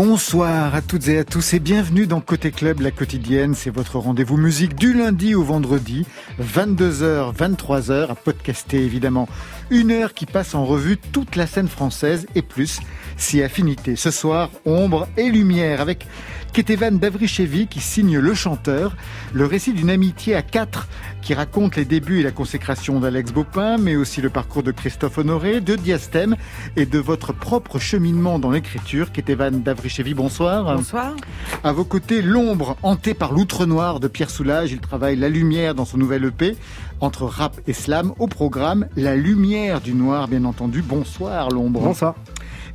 Bonsoir à toutes et à tous et bienvenue dans Côté Club, la quotidienne. C'est votre rendez-vous musique du lundi au vendredi, 22h, 23h, à podcaster évidemment. Une heure qui passe en revue toute la scène française et plus, si affinité. Ce soir, ombre et lumière avec Ketevan Davrichevi qui signe Le Chanteur, le récit d'une amitié à quatre qui raconte les débuts et la consécration d'Alex Baupin, mais aussi le parcours de Christophe Honoré, de Diastème et de votre propre cheminement dans l'écriture. Davrichevi, bonsoir. Bonsoir. À vos côtés, l'ombre hantée par l'outre noir de Pierre Soulages. Il travaille la lumière dans son nouvel EP. Entre rap et slam, au programme, la lumière du noir, bien entendu. Bonsoir, l'ombre. Bonsoir.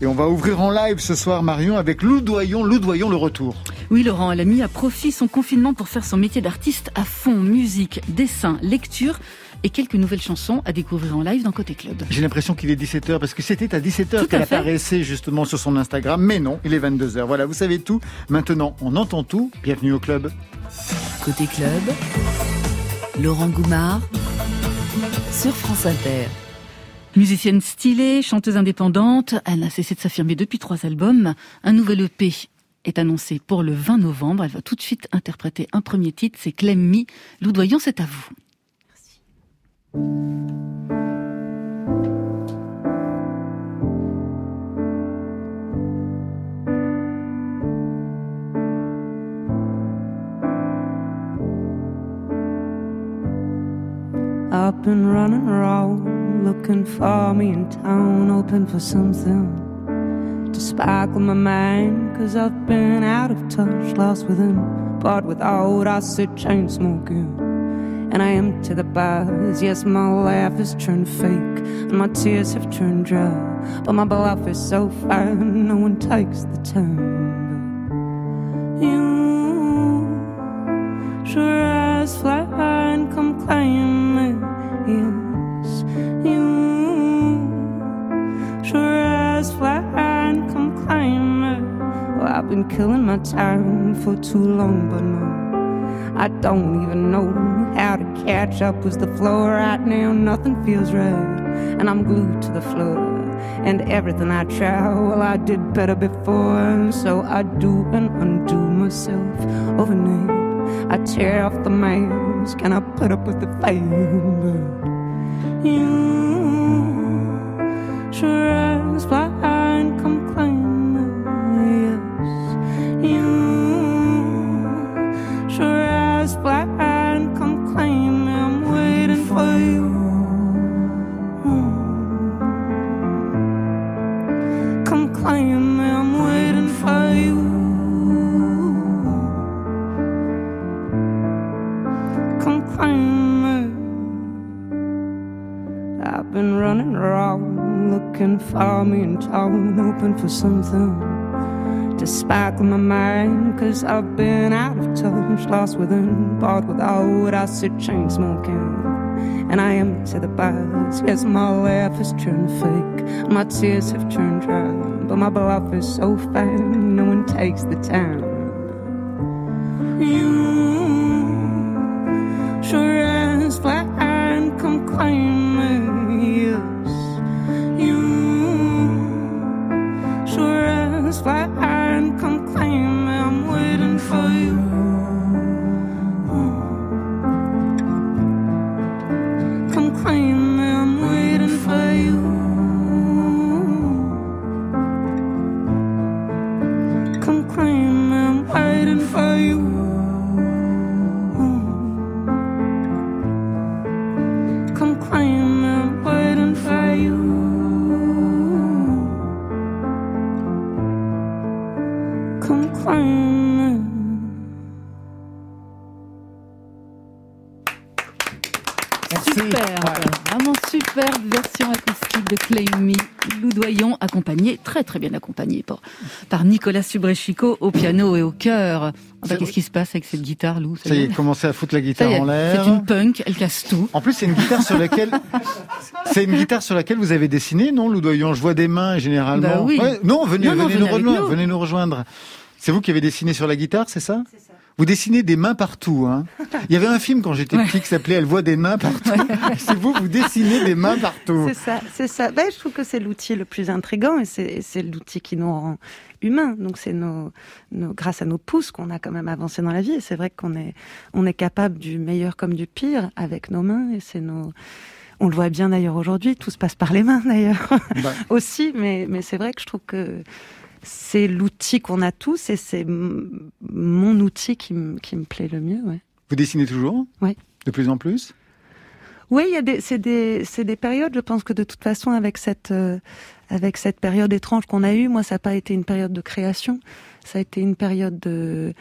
Et on va ouvrir en live ce soir, Marion, avec Lou Doyon. Lou Doyon, le retour. Oui, Laurent, elle a mis à profit son confinement pour faire son métier d'artiste à fond. Musique, dessin, lecture et quelques nouvelles chansons à découvrir en live dans Côté Club. J'ai l'impression qu'il est 17h parce que c'était à 17h qu'elle apparaissait justement sur son Instagram. Mais non, il est 22h. Voilà, vous savez tout. Maintenant, on entend tout. Bienvenue au club. Côté Club, Laurent Goumard sur France Inter. Musicienne stylée, chanteuse indépendante, elle n'a cessé de s'affirmer depuis trois albums. Un nouvel EP est annoncé pour le 20 novembre. Elle va tout de suite interpréter un premier titre, c'est Clem Me. Loudoyon, c'est à vous. I've been running around looking for me in town, hoping for something to sparkle my mind. Cause I've been out of touch, lost within, but without. I sit chain smoking. And I empty the bars. Yes, my laugh has turned fake, and my tears have turned dry. But my bluff is so fine, no one takes the time. You sure as fly and come claim me yes, you sure as fly and come it. Well, I've been killing my time for too long, but no, I don't even know how to catch up with the flow right now. Nothing feels right, and I'm glued to the floor. And everything I try, well, I did better before, so I do and undo myself overnight. I tear off the mask and I put up with the fame. But you sure for me in town, hoping for something to sparkle my mind. Cause I've been out of touch, lost within, bought without. I sit chain smoking, and I empty the bars. Yes, my laugh has turned fake, my tears have turned dry. But my bluff is so fine, no one takes the time. Nicolas Subrechico au piano et au chœur. Bah, Qu'est-ce qui se passe avec cette guitare, Lou? Ça y est, commencé à foutre la guitare en l'air. C'est une punk, elle casse tout. En plus, c'est une guitare sur laquelle, c'est une guitare sur laquelle vous avez dessiné, non, Loudoyon Je vois des mains généralement. Bah oui. Ouais, non, venez, Non, non, venez, venez nous rejoindre, nous. venez nous rejoindre. C'est vous qui avez dessiné sur la guitare, c'est ça? C'est ça. Vous dessinez des mains partout. Hein. Il y avait un film quand j'étais petit qui s'appelait Elle voit des mains partout. c'est vous, vous dessinez des mains partout. C'est ça, c'est ça. Ben, je trouve que c'est l'outil le plus intrigant et c'est l'outil qui nous rend humains. Donc c'est nos, nos, grâce à nos pouces qu'on a quand même avancé dans la vie. Et c'est vrai qu'on est, on est capable du meilleur comme du pire avec nos mains. Et c'est nos, on le voit bien d'ailleurs aujourd'hui. Tout se passe par les mains d'ailleurs bah. aussi. Mais, mais c'est vrai que je trouve que c'est l'outil qu'on a tous et c'est mon outil qui, qui me plaît le mieux. Ouais. Vous dessinez toujours Oui. De plus en plus? Oui, il y a des, c'est des, c'est des périodes. Je pense que de toute façon, avec cette, euh, avec cette période étrange qu'on a eue, moi, ça n'a pas été une période de création. Ça a été une période de,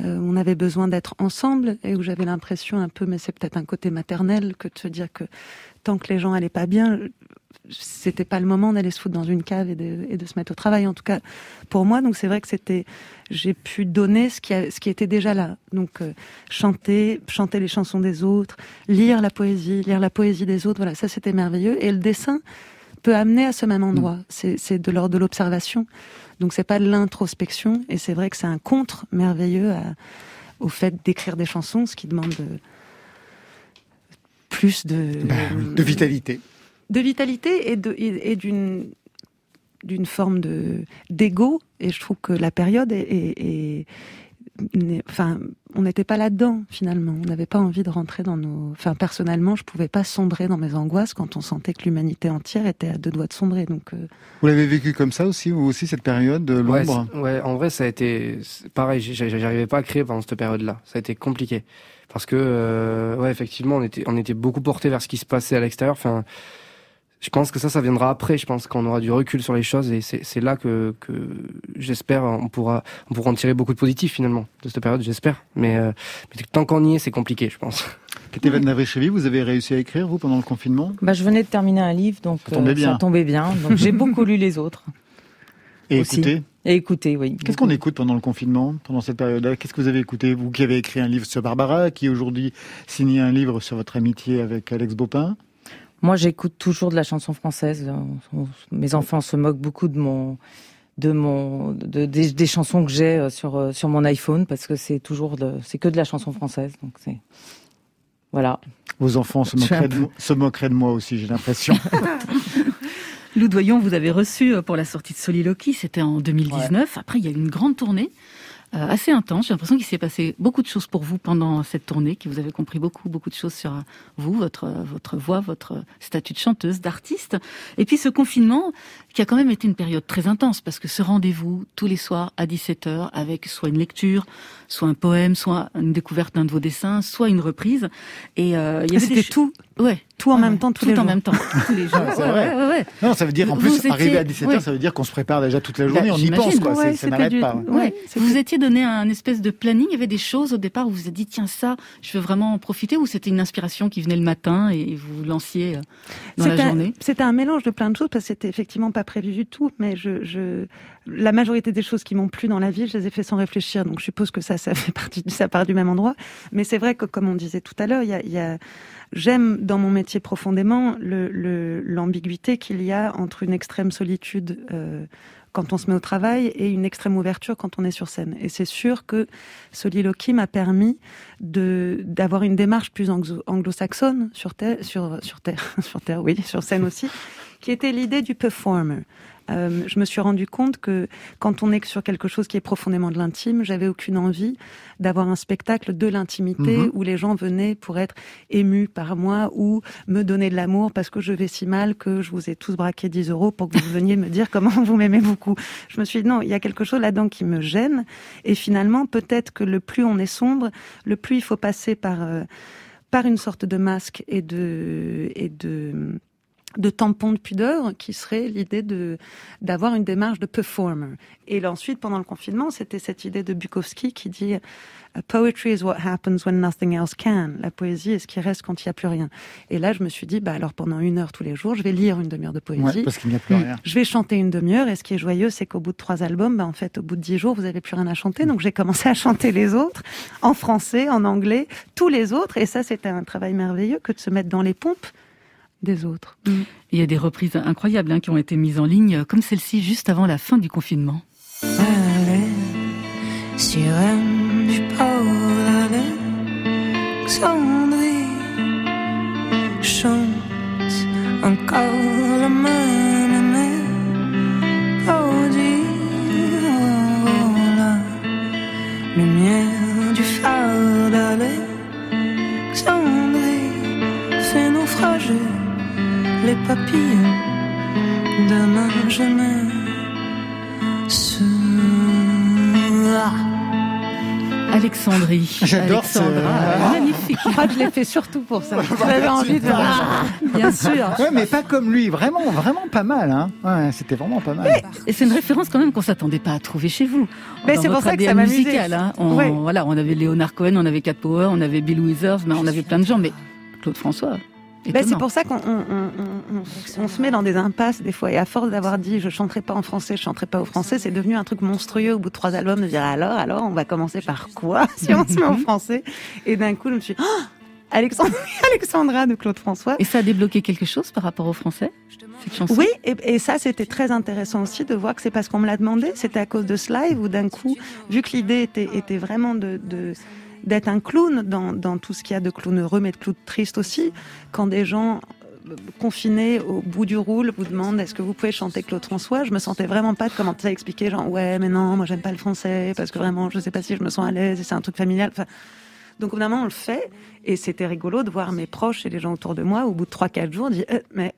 euh, on avait besoin d'être ensemble et où j'avais l'impression un peu, mais c'est peut-être un côté maternel, que de se dire que tant que les gens allaient pas bien, c'était pas le moment d'aller se foutre dans une cave et de, se mettre au travail. En tout cas, pour moi, donc c'est vrai que c'était, j'ai pu donner ce qui, ce qui était déjà là. Donc euh, chanter, chanter les chansons des autres, lire la poésie, lire la poésie des autres. Voilà, ça c'était merveilleux. Et le dessin peut amener à ce même endroit. Mm. C'est de l'ordre de l'observation. Donc c'est pas de l'introspection. Et c'est vrai que c'est un contre merveilleux au fait d'écrire des chansons, ce qui demande plus de, bah de vitalité de vitalité et de et, d'une d'une forme de d'ego. Et je trouve que la période est, enfin on n'était pas là-dedans finalement. On n'avait pas envie de rentrer dans nos enfin personnellement je pouvais pas sombrer dans mes angoisses quand on sentait que l'humanité entière était à deux doigts de sombrer. Donc euh. vous l'avez vécu comme ça aussi vous aussi cette période de l'ombre ouais, en vrai ça a été pareil j'arrivais pas à créer pendant cette période là ça a été compliqué. Parce que euh, ouais effectivement on était on était beaucoup porté vers ce qui se passait à l'extérieur. Enfin je pense que ça, ça viendra après. Je pense qu'on aura du recul sur les choses et c'est là que, que j'espère on pourra, on pourra en tirer beaucoup de positifs finalement de cette période, j'espère. Mais, euh, mais, tant qu'on y est, c'est compliqué, je pense. Kétévan Navrichevi, vous avez réussi à écrire, vous, pendant le confinement? Bah, Je venais de terminer un livre, donc ça tombait euh, bien. Ça tombait bien donc j'ai beaucoup lu les autres. Et écouté? Et écouté, oui. Qu'est-ce qu'on écoute pendant le confinement, pendant cette période-là? Qu'est-ce que vous avez écouté Vous qui avez écrit un livre sur Barbara, qui aujourd'hui signe un livre sur votre amitié avec Alex Bopin? Moi, j'écoute toujours de la chanson française. Mes enfants se moquent beaucoup de mon, de mon, de, des, chansons que j'ai euh, sur euh, sur mon iPhone parce que c'est toujours de, c'est que de la chanson française. Donc c'est, voilà. Vos enfants se moqueraient, de, se moqueraient de moi aussi, j'ai l'impression. Lou Doyon, vous avez reçu euh, pour la sortie de Soliloquy, c'était en 2019. Après, il y a eu une grande tournée. Euh, assez intense. J'ai l'impression qu'il s'est passé beaucoup de choses pour vous pendant cette tournée, que vous avez compris beaucoup, beaucoup de choses sur vous, votre, votre voix, votre statut de chanteuse, d'artiste. Et puis ce confinement, qui a quand même été une période très intense, parce que ce rendez-vous tous les soirs à 17h avec soit une lecture, soit un poème, soit une découverte d'un de vos dessins, soit une reprise. Et euh, il y avait c'était tout, ouais, tout en même temps, tous tout les en même temps, tous les jours. c'est vrai. Ouais, ouais, non, ça veut dire en plus arriver à 17h, ça veut dire qu'on se prépare déjà toute la journée, on y pense quoi. ça n'arrête pas. Vous étiez donné un espèce de planning. Il y avait des choses au départ où vous vous êtes dit tiens ça, je veux vraiment en profiter, ou c'était une inspiration qui venait le matin et vous lanciez euh, dans la journée? C'était un mélange de plein de choses parce que c'était effectivement pas prévu du tout, mais la majorité des choses qui m'ont plu dans la vie, je les ai fait sans réfléchir. Donc je suppose que ça, fait partie, ça part du même endroit. Mais c'est vrai que comme on disait tout à l'heure, J'aime dans mon métier profondément l'ambiguïté qu'il y a entre une extrême solitude euh, quand on se met au travail et une extrême ouverture quand on est sur scène. Et c'est sûr que Soliloquy m'a permis d'avoir une démarche plus anglo-saxonne sur sur sur terre, sur terre, oui, sur scène aussi, qui était l'idée du performer. Euh, je me suis rendu compte que quand on est sur quelque chose qui est profondément de l'intime, j'avais aucune envie d'avoir un spectacle de l'intimité mhm. où les gens venaient pour être émus par moi ou me donner de l'amour parce que je vais si mal que je vous ai tous braqué 10 euros pour que vous veniez me dire comment vous m'aimez beaucoup. Je me suis dit non, il y a quelque chose là-dedans qui me gêne et finalement peut-être que le plus on est sombre, le plus il faut passer par euh, par une sorte de masque et de et de de tampon de pudeur qui serait l'idée de d'avoir une démarche de performer. Et ensuite, pendant le confinement, c'était cette idée de Bukowski qui dit Poetry is what happens when nothing else can. La poésie est ce qui reste quand il n'y a plus rien. Et là, je me suis dit, bah alors pendant une heure tous les jours, je vais lire une demi-heure de poésie. parce qu'il n'y a plus rien. Je vais chanter une demi-heure. Et ce qui est joyeux, c'est qu'au bout de trois albums, bah en fait, au bout de dix jours, vous n'avez plus rien à chanter. Donc j'ai commencé à chanter les autres en français, en anglais, tous les autres. Et ça, c'était un travail merveilleux que de se mettre dans les pompes des autres. Mm. Il y a des reprises incroyables hein, qui ont été mises en ligne, comme celle-ci juste avant la fin du confinement. sur un du port d'Alexandrie chante encore la même mélodie. Oh, la lumière du phare d'Alexandrie fait naufrager les papillons de ma jeunesse. Alexandrie. J'adore Alexandra, magnifique. Moi, je l'ai fait surtout pour ça. J'avais envie de voir. Bien sûr. Ouais, mais pas comme lui. Vraiment, vraiment pas mal. Hein. Ouais, c'était vraiment pas mal. Et c'est une référence quand même qu'on s'attendait pas à trouver chez vous. Mais c'est pour ça que ça musical, hein. On, Ouais. Voilà, on avait Leonard Cohen, on avait Cat Power, on avait Bill Withers, mais on avait plein de gens. Mais Claude François. Ben, c'est pour ça qu'on on, on- on- se met dans des impasses des fois. Et à force d'avoir dit je chanterai pas en français, je chanterai pas au français, c'est devenu un truc monstrueux. Au bout de trois albums de dire alors, alors, on va commencer par quoi si on se met au français? Et d'un coup, je me suis dit, Ah! Alexandra, Alexandra de Claude François. Et ça a débloqué quelque chose par rapport au français, cette chanson? Oui, et, et ça c'était très intéressant aussi de voir que c'est parce qu'on me l'a demandé, c'était à cause de ce live où d'un coup, vu que l'idée était, était vraiment de, de- d'être un clown dans, dans tout ce qu'il y a de clown heureux, mais de clown triste aussi, quand des gens euh, confinés au bout du roule vous demandent est-ce que vous pouvez chanter Claude François, je me sentais vraiment pas de commencer à expliquer genre ouais mais non moi j'aime pas le français parce que vraiment je sais pas si je me sens à l'aise et c'est un truc familial. Enfin, donc évidemment on le fait et c'était rigolo de voir mes proches et les gens autour de moi au bout de 3-4 jours dire Euh, mais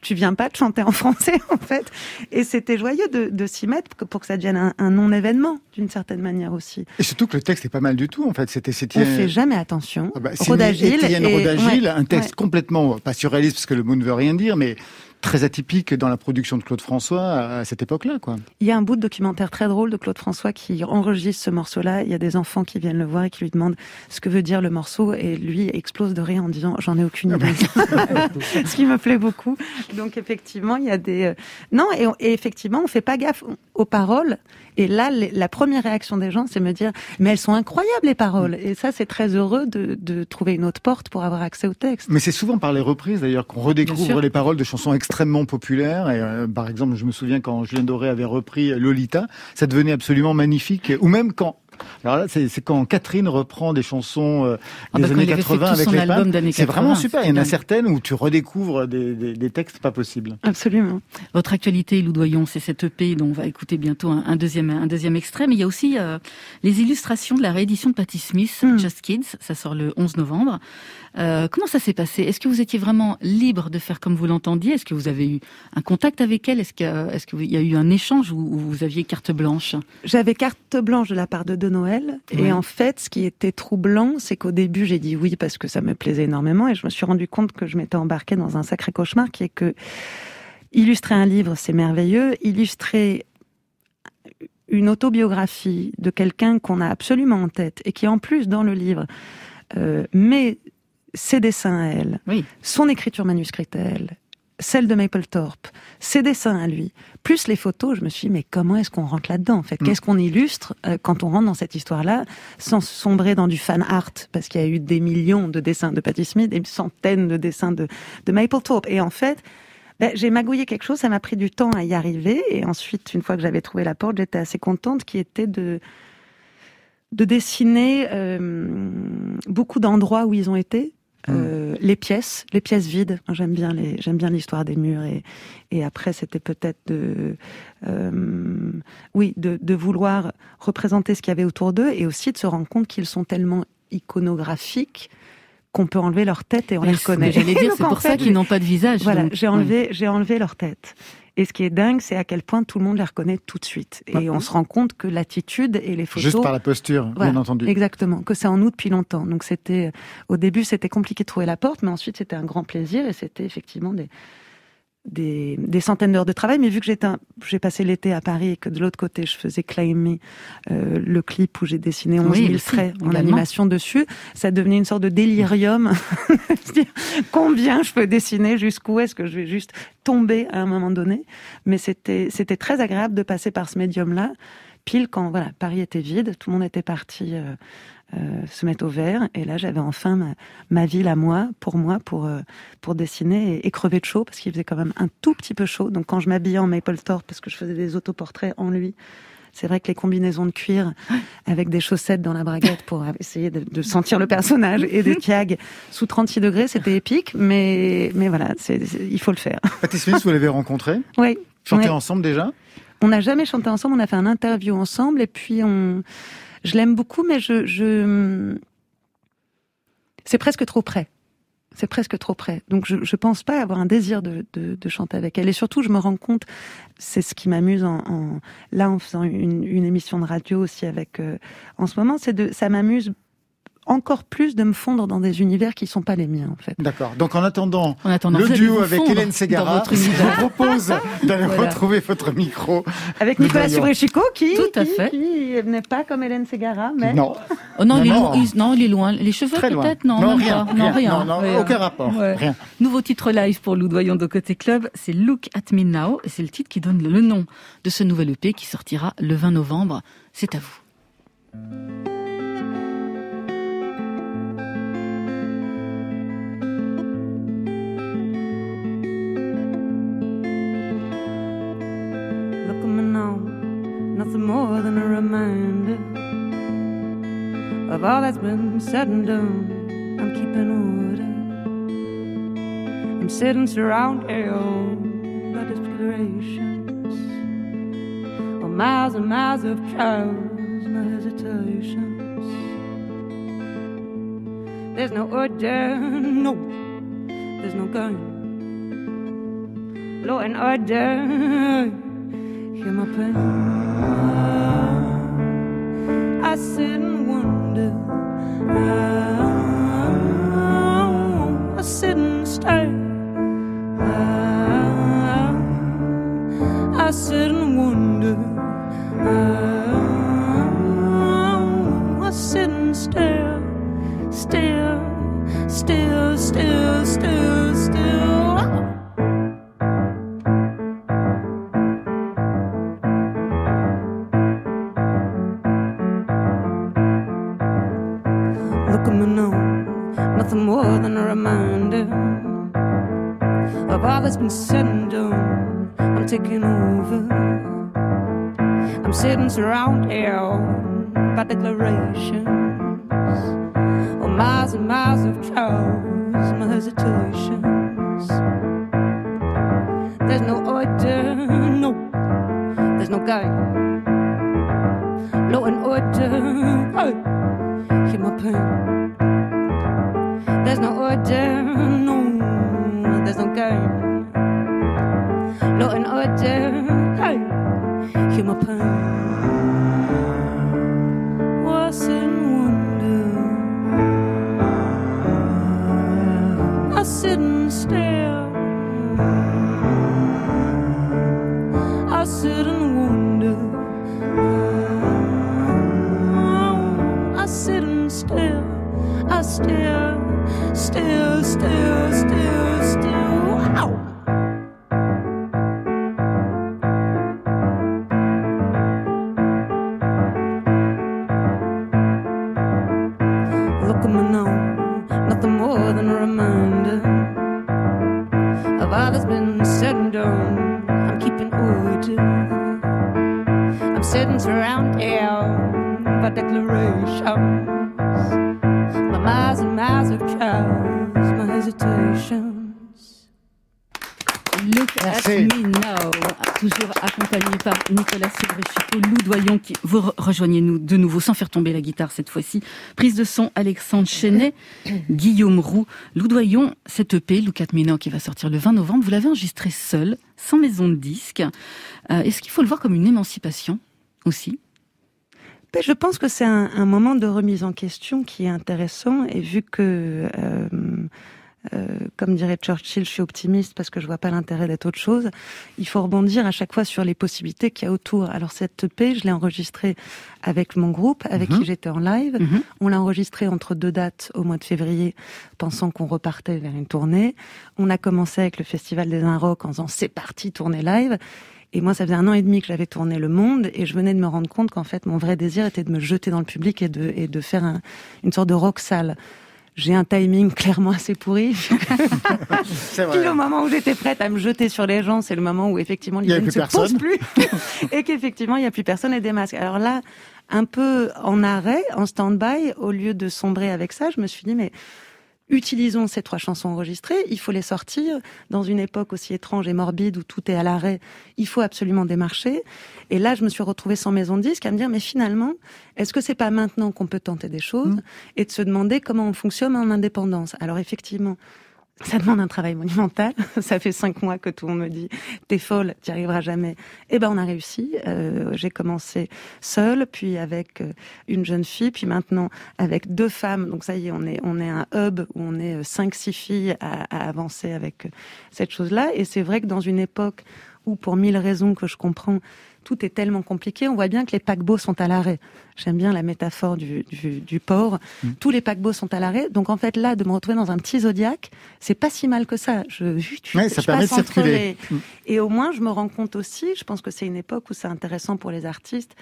tu viens pas de chanter en français en fait et c'était joyeux de, de s'y mettre pour que ça devienne un, un non-événement d'une certaine manière aussi. Et surtout que le texte est pas mal du tout, en fait. C'était, On c'était. fait jamais attention. Ah bah, signé Rodagil Étienne et- Rodagil, ouais, un texte ouais. complètement, pas surréaliste parce que le mot ne veut rien dire, mais très atypique dans la production de Claude François à cette époque-là, quoi. Il y a un bout de documentaire très drôle de Claude François qui enregistre ce morceau-là. Il y a des enfants qui viennent le voir et qui lui demandent ce que veut dire le morceau et lui explose de rire en disant j'en ai aucune idée. ce qui me plaît beaucoup. Donc effectivement, il y a des euh, non et, on- et effectivement, on fait pas gaffe aux paroles. Et là, la première réaction des gens, c'est me dire mais elles sont incroyables les paroles. Et ça, c'est très heureux de, de trouver une autre porte pour avoir accès au texte. Mais c'est souvent par les reprises d'ailleurs qu'on redécouvre les paroles de chansons extrêmement populaires. Et euh, par exemple, je me souviens quand Julien Doré avait repris Lolita, ça devenait absolument magnifique. Ou même quand, alors là, c'est quand Catherine reprend des chansons euh, Ah des bah, quand années il avait fait 80 tout avec les album C'est 80, vraiment super. Il y en a certaines où tu redécouvres des, des, des textes pas possibles. Absolument. Votre actualité, Lou Doyon, c'est cette EP dont on va écouter bientôt un, un deuxième, un deuxième extrait. Mais il y a aussi euh, les illustrations de la réédition de Patti Smith, Mm. Just Kids. Ça sort le 11 novembre. Euh, comment ça s'est passé? Est-ce que vous étiez vraiment libre de faire comme vous l'entendiez? Est-ce que vous avez eu un contact avec elle? Est-ce qu'il y, a- y eu un échange où, vous aviez carte blanche? J'avais carte blanche de la part de De Noël. Et en fait, ce qui était troublant, c'est qu'au début, j'ai dit oui parce que ça me plaisait énormément. Et je me suis rendu compte que je m'étais embarquée dans un sacré cauchemar qui est que illustrer un livre, c'est merveilleux. Illustrer une autobiographie de quelqu'un qu'on a absolument en tête et qui, en plus, dans le livre, euh, met ses dessins à elle, Oui. son écriture manuscrite à elle, celle de Mapplethorpe, ses dessins à lui, plus les photos, je me suis dit, mais comment est-ce qu'on rentre là-dedans, en fait? Mm. Qu'est-ce qu'on illustre euh, quand on rentre dans cette histoire-là, sans sombrer dans du fan art Parce qu'il y a eu des millions de dessins de Patti Smith, des centaines de dessins de, de Mapplethorpe. Et en fait, ben, j'ai magouillé quelque chose, ça m'a pris du temps à y arriver. Et ensuite, une fois que j'avais trouvé la porte, j'étais assez contente, qui était de de dessiner euh, beaucoup d'endroits où ils ont été, euh, les pièces, les pièces vides. J'aime bien j'aime bien l'histoire des murs et et après c'était peut-être de, euh, oui, de, de vouloir représenter ce qu'il y avait autour d'eux et aussi de se rendre compte qu'ils sont tellement iconographiques qu'on peut enlever leur tête et on les reconnaît. J'allais dire, c'est pour fait, ça qu'ils n'ont pas de visage. voilà, j'ai ouais. enlevé, j'ai enlevé leur tête. Et ce qui est dingue, c'est à quel point tout le monde les reconnaît tout de suite. Et on se rend compte que l'attitude et les photos. Juste par la posture, Voilà, bien entendu. Exactement, que c'est en nous depuis longtemps. Donc c'était, au début, c'était compliqué de trouver la porte, mais ensuite c'était un grand plaisir et c'était effectivement des, des, des centaines d'heures de travail. Mais vu que j'ai passé l'été à Paris et que de l'autre côté je faisais Claim Me, euh, le clip où j'ai dessiné 11 Oui, 000 aussi, traits en également. animation dessus, ça devenait une sorte de délirium. Combien je peux dessiner, jusqu'où est-ce que je vais juste tomber à un moment donné. Mais c'était, c'était très agréable de passer par ce médium-là pile quand voilà Paris était vide, tout le monde était parti euh, euh, se mettre au vert, et là j'avais enfin ma, ma ville à moi, pour moi, pour euh, pour dessiner et, et crever de chaud parce qu'il faisait quand même un tout petit peu chaud. Donc quand je m'habillais en Mapplethorpe parce que je faisais des autoportraits en lui, c'est vrai que les combinaisons de cuir avec des chaussettes dans la braguette pour essayer de, de sentir le personnage et des tiags sous 36 degrés, c'était épique, mais, mais voilà, c'est, c'est- il faut le faire. Patti Smith, vous l'avez rencontré? Oui. Chanté Ouais. ensemble déjà? On n'a jamais chanté ensemble, on a fait un interview ensemble et puis on, je l'aime beaucoup, mais je, je, c'est presque trop près. C'est presque trop près. Donc je, je pense pas avoir un désir de, de, chanter avec elle. Et surtout, je me rends compte, c'est ce qui m'amuse en, en- là en faisant une, une émission de radio aussi avec, euh, en ce moment, c'est de, ça m'amuse encore plus de me fondre dans des univers qui sont pas les miens en fait. D'accord. Donc en attendant, En attendant, le duo avec Hélène Ségara, je vous propose d'aller Voilà. retrouver votre micro. Avec Nicolas. Subrichico qui, Tout à qui- fait. qui n'est pas comme Hélène Ségara, mais Non, Oh non, Non, il est non. loin. il- non, il est loin. Les cheveux très loin. peut-être? Non, non rien, pas. Non, rien. Non, non, Rien. aucun rapport. Ouais. Rien. Nouveau titre live pour Loudoyon de Côté Club, c'est Look at Me Now, et c'est le titre qui donne le nom de ce nouvel EP qui sortira le 20 novembre. C'est à vous. Of all that's been said and done. I'm keeping order. I'm sitting surrounded by declarations of miles and miles of trials, no hesitations. There's no order, no, there's no gun. Law and order, hear my pain. I sit and wonder. I sit and stare. I sit and wonder. I sit and stare. Still, still, still, still. That's been said and done. I'm taking over. I'm sitting surrounded by declarations of miles and miles of trials, my hesitations. There's no order, no, there's no guide. Law and order, hey hear my pain. There's no order, no, there's no game. Law and order, hey, my pain. What's in wonder? I sit and stare. I sit and wonder. I sit and still, I still, still, still, rejoignez-nous de nouveau sans faire tomber la guitare cette fois-ci. Prise de son Alexandre Chenet, Guillaume Roux, Lou Doyon, cette EP, Look at me now, qui va sortir le 20 novembre, vous l'avez enregistré seul, sans maison de disque. Euh, Est-ce qu'il faut le voir comme une émancipation aussi? Ben, Je pense que c'est un, un moment de remise en question qui est intéressant et vu que, euh, comme dirait Churchill, je suis optimiste parce que je vois pas l'intérêt d'être autre chose, il faut rebondir à chaque fois sur les possibilités qu'il y a autour. Alors cette EP, je l'ai enregistrée avec mon groupe, avec Mhm. qui j'étais en live. Mhm. On l'a enregistrée entre deux dates au mois de février, pensant qu'on repartait vers une tournée. On a commencé avec le Festival des Inrocks en disant c'est parti, tournée live. Et moi, ça faisait un an et demi que j'avais tourné Le Monde et je venais de me rendre compte qu'en fait, mon vrai désir était de me jeter dans le public et de, et de faire un- une sorte de rock salle. J'ai un timing clairement assez pourri. C'est Puis le moment où j'étais prête à me jeter sur les gens, c'est le moment où effectivement Il y a l'idée ne plus se pose personne. plus et qu'effectivement il n'y a plus personne et des masques. Alors là, un peu en arrêt, en stand-by, au lieu de sombrer avec ça, je me suis dit mais utilisons ces trois chansons enregistrées, il faut les sortir dans une époque aussi étrange et morbide où tout est à l'arrêt, il faut absolument démarcher. Et là, je me suis retrouvée sans maison de disque à me dire, mais finalement, est-ce que c'est pas maintenant qu'on peut tenter des choses Mm. et de se demander comment on fonctionne en indépendance? Alors effectivement, ça demande un travail monumental. Ça fait cinq mois que tout le monde me dit t'es folle, t'y arriveras jamais. Eh ben on a réussi. Euh, J'ai commencé seule, puis avec euh, une jeune fille, puis maintenant avec deux femmes. Donc ça y est, on est on est un hub où on est euh, cinq six filles à, à avancer avec euh, cette chose-là. Et c'est vrai que dans une époque où, pour mille raisons que je comprends, tout est tellement compliqué, on voit bien que les paquebots sont à l'arrêt. J'aime bien la métaphore du, du, du port. Mm. Tous les paquebots sont à l'arrêt. Donc en fait, là, de me retrouver dans un petit zodiaque, c'est pas si mal que ça. Je, je, Ouais, ça je permet passe de circuler. les- Mm. Et au moins, je me rends compte aussi, je pense que c'est une époque où c'est intéressant pour les artistes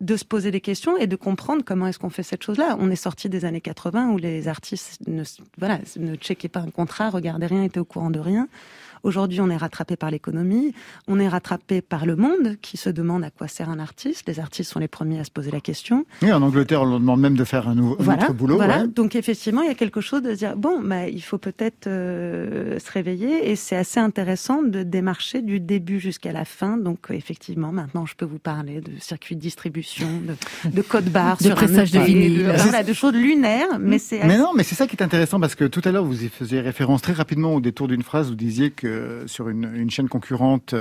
de se poser des questions et de comprendre comment est-ce qu'on fait cette chose-là. On est sorti des années 80 où les artistes ne, voilà, ne checkaient pas un contrat, regardaient rien, étaient au courant de rien. Aujourd'hui, on est rattrapé par l'économie, on est rattrapé par le monde qui se demande à quoi sert un artiste. Les artistes sont les premiers à se poser la question. Oui, en Angleterre, on leur demande même de faire un, nou- un Voilà, autre boulot. voilà. ouais. Donc effectivement, il y a quelque chose de se dire bon, bah, il faut peut-être euh, se réveiller et c'est assez intéressant de démarcher du début jusqu'à la fin. Donc effectivement, maintenant, je peux vous parler de circuit de distribution, de, de code barre, De sur un pressage de vinyle. de, voilà, de choses lunaires, mais c'est Mais assez- non, mais c'est ça qui est intéressant parce que tout à l'heure vous y faisiez référence très rapidement au détour d'une phrase. Vous disiez que sur une, une chaîne concurrente,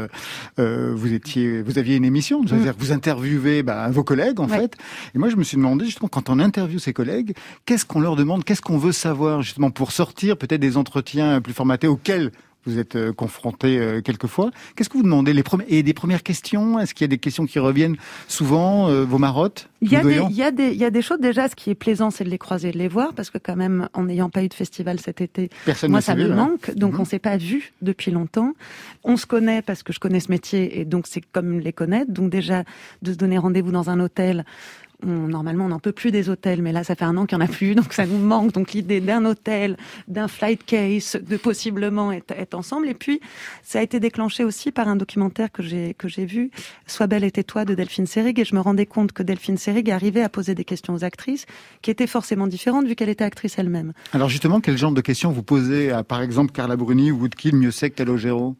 euh, vous étiez, vous aviez une émission, Mm. c'est-à-dire que vous interviewez bah, vos collègues en Ouais. fait. Et moi je me suis demandé justement quand on interviewe ses collègues, qu'est-ce qu'on leur demande, qu'est-ce qu'on veut savoir justement pour sortir peut-être des entretiens plus formatés auxquels vous êtes euh, confrontés euh, quelquefois. Qu'est-ce que vous demandez les et des premières questions? Est-ce qu'il y a des questions qui reviennent souvent euh, Vos marottes Il y, a des, Doyon il, y a des, il y a des choses déjà, ce qui est plaisant, c'est de les croiser, de les voir, parce que quand même, en n'ayant pas eu de festival cet été, Personne moi ça me hein. manque, donc Mhm. on s'est pas vu depuis longtemps. On se connaît parce que je connais ce métier, et donc c'est comme les connaître. Donc déjà, de se donner rendez-vous dans un hôtel, normalement on n'en peut plus des hôtels, mais là ça fait un an qu'il n'y en a plus, donc ça nous manque. Donc l'idée d'un hôtel, d'un flight case, de possiblement être, être ensemble. Et puis ça a été déclenché aussi par un documentaire que j'ai que j'ai vu, Sois belle et tais-toi de Delphine Seyrig, et je me rendais compte que Delphine Seyrig arrivait à poser des questions aux actrices qui étaient forcément différentes vu qu'elle était actrice elle-même. Alors justement, quel genre de questions vous posez à, par exemple, Carla Bruni ou Woodkill, mieux sec Calogero?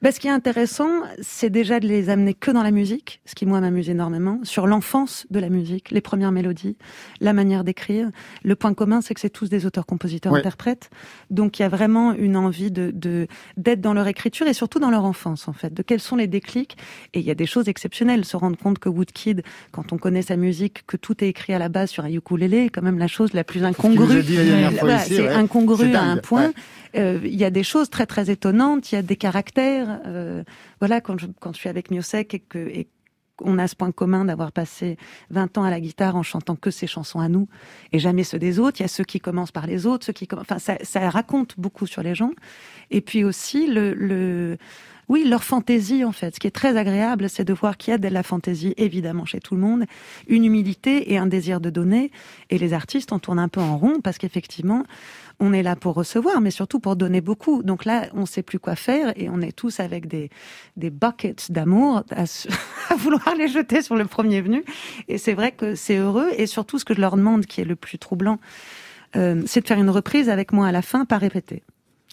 Ben, ce qui est intéressant, c'est déjà de les amener que dans la musique, ce qui moi m'amuse énormément, sur l'enfance de la musique, les premières mélodies, la manière d'écrire. Le point commun, c'est que c'est tous des auteurs, compositeurs, Ouais. interprètes. Donc il y a vraiment une envie de de- d'être dans leur écriture et surtout dans leur enfance en fait. De quels sont les déclics Et il y a des choses exceptionnelles. Se rendre compte que Woodkid, quand on connaît sa musique, que tout est écrit à la base sur un ukulélé, est quand même la chose la plus incongrue. c'est ouais. incongru à un point. ouais. Euh, Il y a des choses très très étonnantes. Il y a des caractères. Euh, voilà, quand je, quand je suis avec Miosek et que et on a ce point commun d'avoir passé 20 ans à la guitare en chantant que ses chansons à nous et jamais ceux des autres. Il y a ceux qui commencent par les autres, ceux qui enfin ça, ça raconte beaucoup sur les gens. Et puis aussi le, le oui, leur fantaisie en fait. Ce qui est très agréable, c'est de voir qu'il y a de la fantaisie évidemment chez tout le monde, une humilité et un désir de donner. Et les artistes en tournent un peu en rond parce qu'effectivement, on est là pour recevoir, mais surtout pour donner beaucoup. Donc là, on sait plus quoi faire et on est tous avec des des buckets d'amour à, à vouloir les jeter sur le premier venu. Et c'est vrai que c'est heureux. Et surtout, ce que je leur demande, qui est le plus troublant, euh, c'est de faire une reprise avec moi à la fin, pas répétée.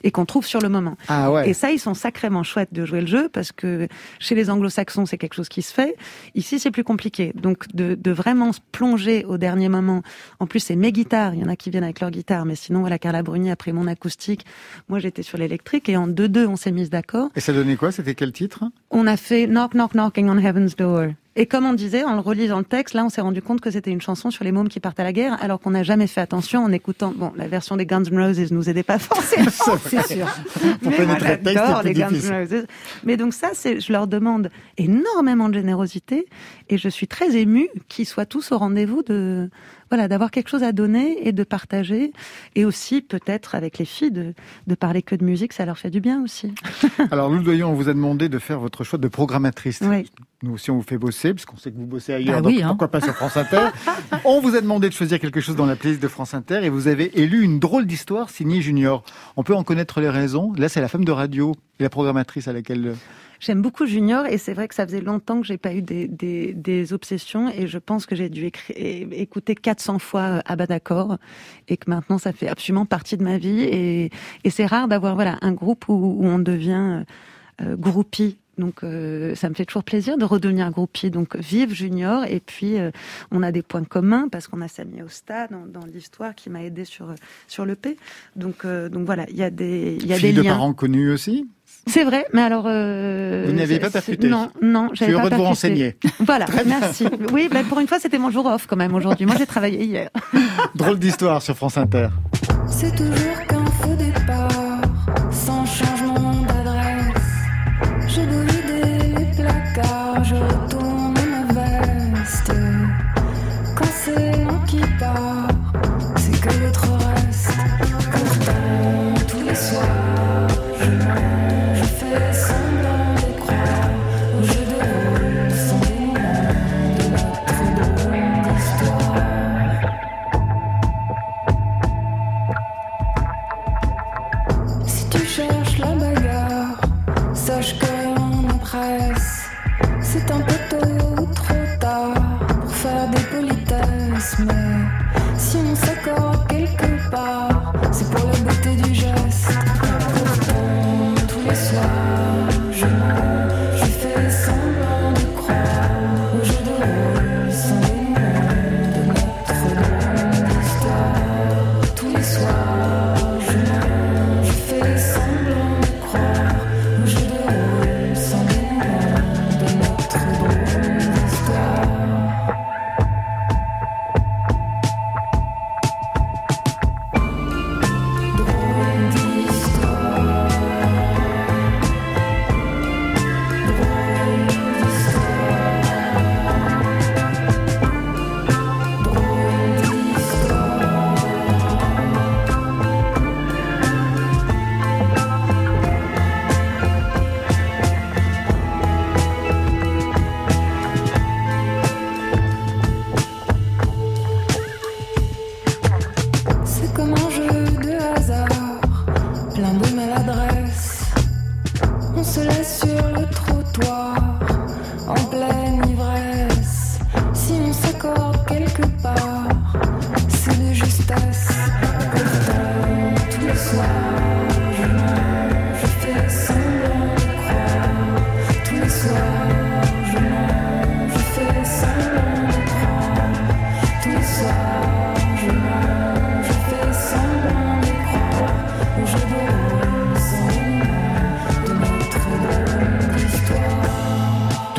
Et qu'on trouve sur le moment. Ah ouais. Et ça, ils sont sacrément chouettes de jouer le jeu parce que chez les anglo-saxons, c'est quelque chose qui se fait. Ici, c'est plus compliqué. Donc, de, de vraiment se plonger au dernier moment. En plus, c'est mes guitares. Il y en a qui viennent avec leur guitare. Mais sinon, voilà, Carla Bruni a pris mon acoustique. Moi, j'étais sur l'électrique. Et en deux-deux, on s'est mis d'accord. Et ça donnait quoi? C'était quel titre? On a fait Knock, Knock, Knocking on Heaven's Door. Et comme on disait, en le relisant le texte, là, on s'est rendu compte que c'était une chanson sur les mômes qui partent à la guerre, alors qu'on n'a jamais fait attention en écoutant. Bon, la version des Guns N' Roses nous aidait pas forcément, c'est sûr. Mais moi, j'adore les Guns. N' Roses. Mais donc ça, c'est, je leur demande énormément de générosité, et je suis très émue qu'ils soient tous au rendez-vous de, voilà, d'avoir quelque chose à donner et de partager, et aussi peut-être avec les filles de, de parler que de musique, ça leur fait du bien aussi. Alors, Lou Doyon, on vous a demandé de faire votre choix de programmatrice. Oui. Nous aussi, on vous fait bosser, puisqu'on sait que vous bossez ailleurs, Ah donc oui, hein. pourquoi pas sur France Inter. on vous a demandé de choisir quelque chose dans la playlist de France Inter, et vous avez élu une drôle d'histoire signée Junior. On peut en connaître les raisons. Là, c'est la femme de radio et la programmatrice à laquelle... J'aime beaucoup Junior et c'est vrai que ça faisait longtemps que j'ai pas eu des, des, des obsessions et je pense que j'ai dû écouter 400 fois euh, Abba d'accord et que maintenant ça fait absolument partie de ma vie et, et c'est rare d'avoir voilà un groupe où, où on devient euh, euh, groupie. Donc euh, ça me fait toujours plaisir de redevenir groupie. Donc vive Junior et puis euh, on a des points communs parce qu'on a Samy Osta dans, dans l'histoire qui m'a aidé sur sur le P. Donc euh, donc voilà, il y a des il y a Fille des de liens. parents connus aussi? C'est vrai, mais alors. Euh, Vous n'avez pas percuté. Non, non, Je suis j'avais pas heureux de vous percuté. renseigner. Voilà, merci. Oui, bah, pour une fois, c'était mon jour off quand même aujourd'hui. Moi, j'ai travaillé hier. Drôle d'histoire sur France Inter. C'est toujours qu'un faux départ, C'est un peu tôt ou trop tard pour faire des politesses. Mais si on s'accorde quelque part,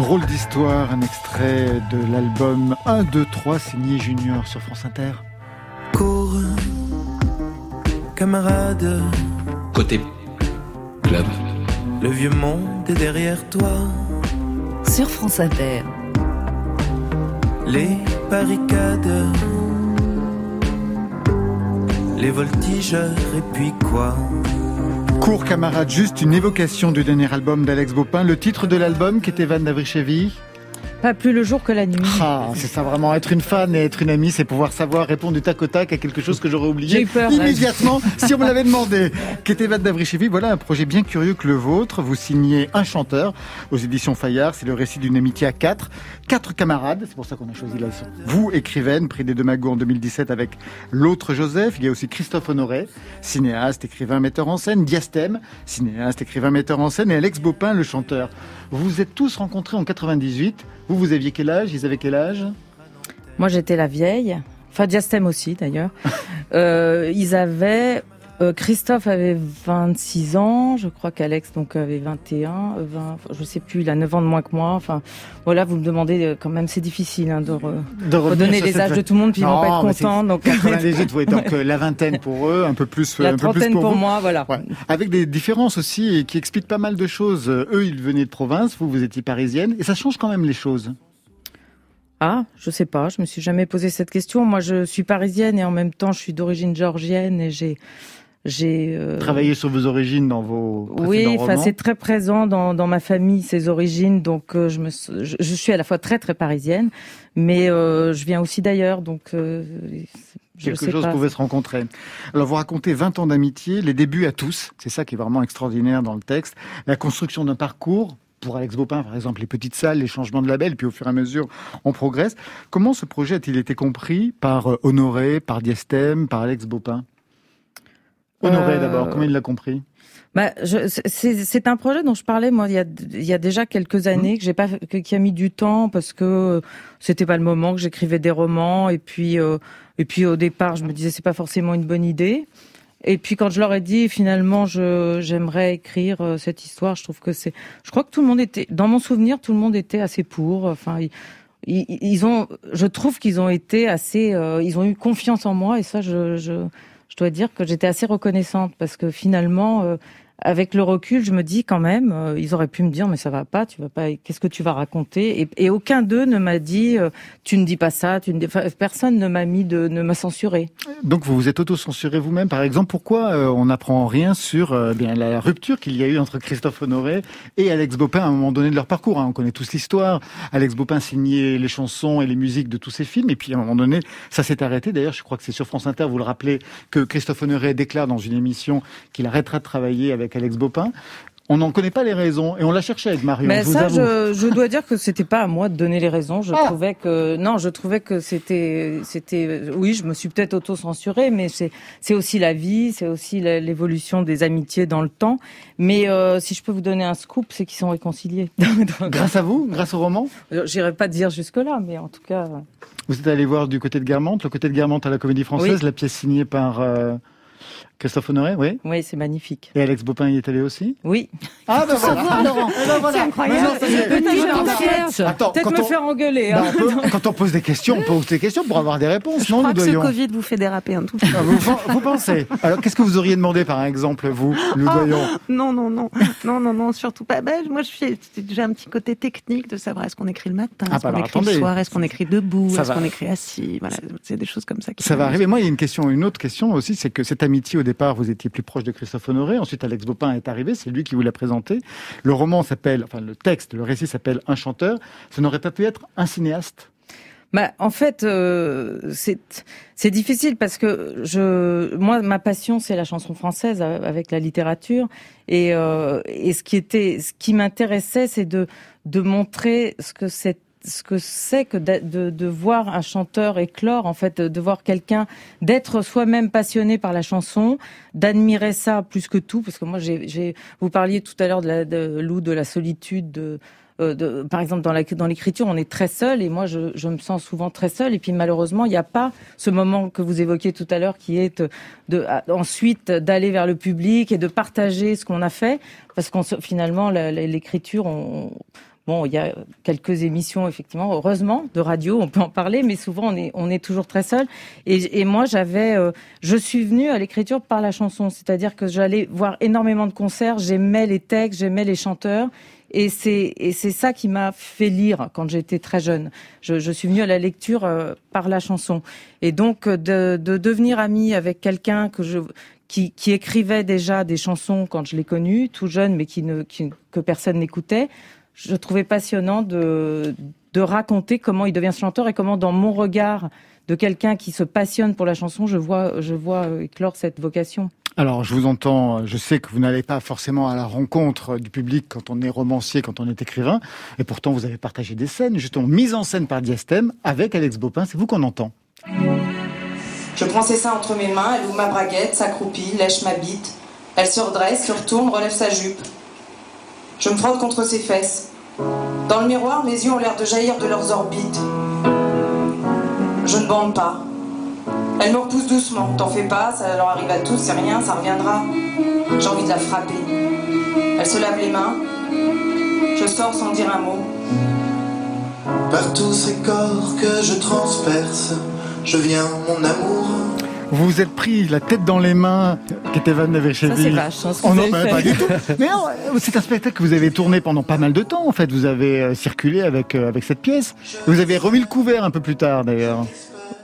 Drôle d'histoire, un extrait de l'album 1, 2, 3 signé Junior sur France Inter. Cours, camarade, Côté club. le vieux monde est derrière toi. Sur France Inter. Les barricades, les voltigeurs et puis quoi? Cours camarade, juste une évocation du dernier album d'Alex Bopin. Le titre de l'album qui était Van Davrichevi. Pas plus le jour que la nuit. Ah, c'est ça vraiment, être une fan et être une amie, c'est pouvoir savoir répondre du tac au tac à quelque chose que j'aurais oublié peur, immédiatement si on me l'avait demandé. Qu'était Van Davrichevi Voilà un projet bien curieux que le vôtre. Vous signez un chanteur aux éditions Fayard. C'est le récit d'une amitié à quatre. Quatre camarades, c'est pour ça qu'on a choisi la Vous, écrivaine, prix des deux magots en 2017 avec l'autre Joseph. Il y a aussi Christophe Honoré, cinéaste, écrivain, metteur en scène. Diastème, cinéaste, écrivain, metteur en scène. Et Alex Bopin, le chanteur. Vous vous êtes tous rencontrés en 98. Vous, vous aviez quel âge? Ils avaient quel âge? Moi, j'étais la vieille. Enfin, Diastème aussi, d'ailleurs. euh, ils avaient... euh, Christophe avait 26 ans, je crois qu'Alex donc avait 21, euh, 20, je sais plus, il a 9 ans de moins que moi. Enfin, voilà, vous me demandez euh, quand même, c'est difficile hein, de re- de redonner les âges de tout le monde, puis ils vont pas Non, être contents. Donc 98, oui, donc euh, la vingtaine pour eux, un peu plus, la un peu plus trentaine pour, moi, voilà. Ouais. Avec des différences aussi et qui expliquent pas mal de choses. Eux, ils venaient de province, vous, vous étiez parisienne, et ça change quand même les choses. Ah, je sais pas, je me suis jamais posé cette question. Moi, je suis parisienne et en même temps, je suis d'origine géorgienne et j'ai j'ai euh... travaillé sur vos origines dans vos oui, enfin c'est très présent dans, dans ma famille ces origines, donc euh, je me je, je, suis à la fois très très parisienne, mais euh, je viens aussi d'ailleurs, donc euh, quelque chose pouvait se rencontrer. Alors vous racontez 20 ans d'amitié, les débuts à tous, c'est ça qui est vraiment extraordinaire dans le texte, la construction d'un parcours pour Alex Bopin, par exemple, les petites salles, les changements de label, puis au fur et à mesure, on progresse. Comment ce projet a-t-il été compris par Honoré, par Diastème, par Alex Bopin? Honoré euh... d'abord, comment il l'a compris? Bah, c'est un projet dont je parlais moi il y a, il y a déjà quelques années mmh. que j'ai pas que, qui a mis du temps parce que c'était pas le moment que j'écrivais des romans et puis euh, et puis au départ je me disais c'est pas forcément une bonne idée et puis quand je leur ai dit finalement je j'aimerais écrire euh, cette histoire, je trouve que c'est je crois que tout le monde était dans mon souvenir tout le monde était assez pour enfin ils, ils, ont je trouve qu'ils ont été assez euh, ils ont eu confiance en moi et ça je je, je dois dire que j'étais assez reconnaissante parce que finalement euh, avec le recul, je me dis quand même, euh, ils auraient pu me dire, mais ça va pas, tu vas pas, qu'est-ce que tu vas raconter? Et, aucun d'eux ne m'a dit, euh, tu ne dis pas ça, personne ne m'a mis de, ne m'a censuré. Donc vous vous êtes auto-censuré vous-même, par exemple. Pourquoi euh, on n'apprend rien sur bien la rupture qu'il y a eu entre Christophe Honoré et Alex Bopin à un moment donné de leur parcours hein? On connaît tous l'histoire. Alex Bopin signait les chansons et les musiques de tous ses films, et puis à un moment donné, ça s'est arrêté. D'ailleurs, je crois que c'est sur France Inter, vous le rappelez, que Christophe Honoré déclare dans une émission qu'il arrêtera de travailler avec avec Alex Bopin. On n'en connaît pas les raisons et on l'a cherché avec Marion. Mais ça, je, je, dois dire que c'était pas à moi de donner les raisons. Je ah. trouvais que non, je trouvais que c'était, c'était, oui, je me suis peut-être auto-censurée, mais c'est, c'est aussi la vie, c'est aussi l'évolution des amitiés dans le temps. Mais euh, si je peux vous donner un scoop, c'est qu'ils sont réconciliés. grâce à vous, grâce au roman? Euh, j'irai pas dire jusque là, mais en tout cas. Vous êtes allé voir du côté de Guermantes, le côté de Guermantes à la Comédie Française, la pièce signée par. Euh, Christophe Honoré, oui. Oui, c'est magnifique. Et Alex Bopin y est allé aussi Oui. Ah, ben voilà. Savoir, Laurent. Eh ben voilà. C'est incroyable. Peut-être me faire engueuler. Hein. Bah, on peut, quand on pose des questions, on pose des questions pour avoir des réponses. Je non, crois nous que doyons. ce Covid vous fait déraper un tout petit peu. Ah, vous, vous, pensez Alors, qu'est-ce que vous auriez demandé, par exemple, vous, nous oh, doyons Non, non, non, non, non, non, surtout pas. Ben, moi, j'ai un petit côté technique de savoir est-ce qu'on écrit le matin, ah, est-ce bah, qu'on écrit attendez. le soir, est-ce qu'on écrit debout, est-ce qu'on écrit assis. Voilà, c'est des choses comme ça. Qui Ça va arriver. Moi, il y a une question, une autre question aussi, c'est que cette amitié, au départ, vous étiez plus proche de Christophe Honoré. Ensuite, Alex Bopin est arrivé. C'est lui qui vous l'a présenté. Le roman s'appelle, enfin, le texte, le récit s'appelle Un chanteur. Ça n'aurait pas pu être un cinéaste? Bah, en fait, euh, c'est difficile parce que je, moi, ma passion, c'est la chanson française euh, avec la littérature, et euh, et ce qui était, ce qui m'intéressait, c'est de montrer ce que c'est ce que c'est que de, de, de, voir un chanteur éclore, en fait, de voir quelqu'un, d'être soi-même passionné par la chanson, d'admirer ça plus que tout, parce que moi, j'ai, vous parliez tout à l'heure de, la, de Lou, de la solitude, de, euh, de, par exemple, dans, la, dans l'écriture, on est très seul, et moi, je, je me sens souvent très seul, et puis malheureusement, il n'y a pas ce moment que vous évoquiez tout à l'heure, qui est de, ensuite d'aller vers le public et de partager ce qu'on a fait, parce qu'on finalement, l'écriture, on, Bon, il y a quelques émissions, effectivement, heureusement, de radio, on peut en parler, mais souvent on est, on est toujours très seul. Et, et moi, j'avais, euh, je suis venue à l'écriture par la chanson, c'est-à-dire que j'allais voir énormément de concerts, j'aimais les textes, j'aimais les chanteurs. Et c'est, et c'est ça qui m'a fait lire quand j'étais très jeune. Je, je suis venue à la lecture euh, par la chanson. Et donc, de, de devenir amie avec quelqu'un que je, qui, qui, écrivait déjà des chansons quand je l'ai connu, tout jeune, mais qui ne, qui, que personne n'écoutait, je trouvais passionnant de, de raconter comment il devient chanteur et comment dans mon regard de quelqu'un qui se passionne pour la chanson, je vois, je vois éclore cette vocation. Alors, je vous entends, je sais que vous n'allez pas forcément à la rencontre du public quand on est romancier, quand on est écrivain, et pourtant vous avez partagé des scènes, justement mises en scène par Diastème avec Alex Bopin, c'est vous qu'on entend. Je prends ses seins entre mes mains, elle ouvre ma braguette, s'accroupit, lèche ma bite. Elle se redresse, se retourne, relève sa jupe. Je me frotte contre ses fesses. Dans le miroir, mes yeux ont l'air de jaillir de leurs orbites. Je ne bande pas. Elle me repousse doucement. T'en fais pas, ça leur arrive à tous, c'est rien, ça reviendra. J'ai envie de la frapper. Elle se lave les mains. Je sors sans dire un mot. Par tous ces corps que je transperce, je viens, mon amour. Vous vous êtes pris la tête dans les mains, Ketevan Navrishevili. Ça, c'est hein, Oh mais fait. pas du tout. Mais euh, c'est un spectacle que vous avez tourné pendant pas mal de temps, en fait. Vous avez euh, circulé avec, euh, avec cette pièce. Vous avez remis le couvert un peu plus tard, d'ailleurs.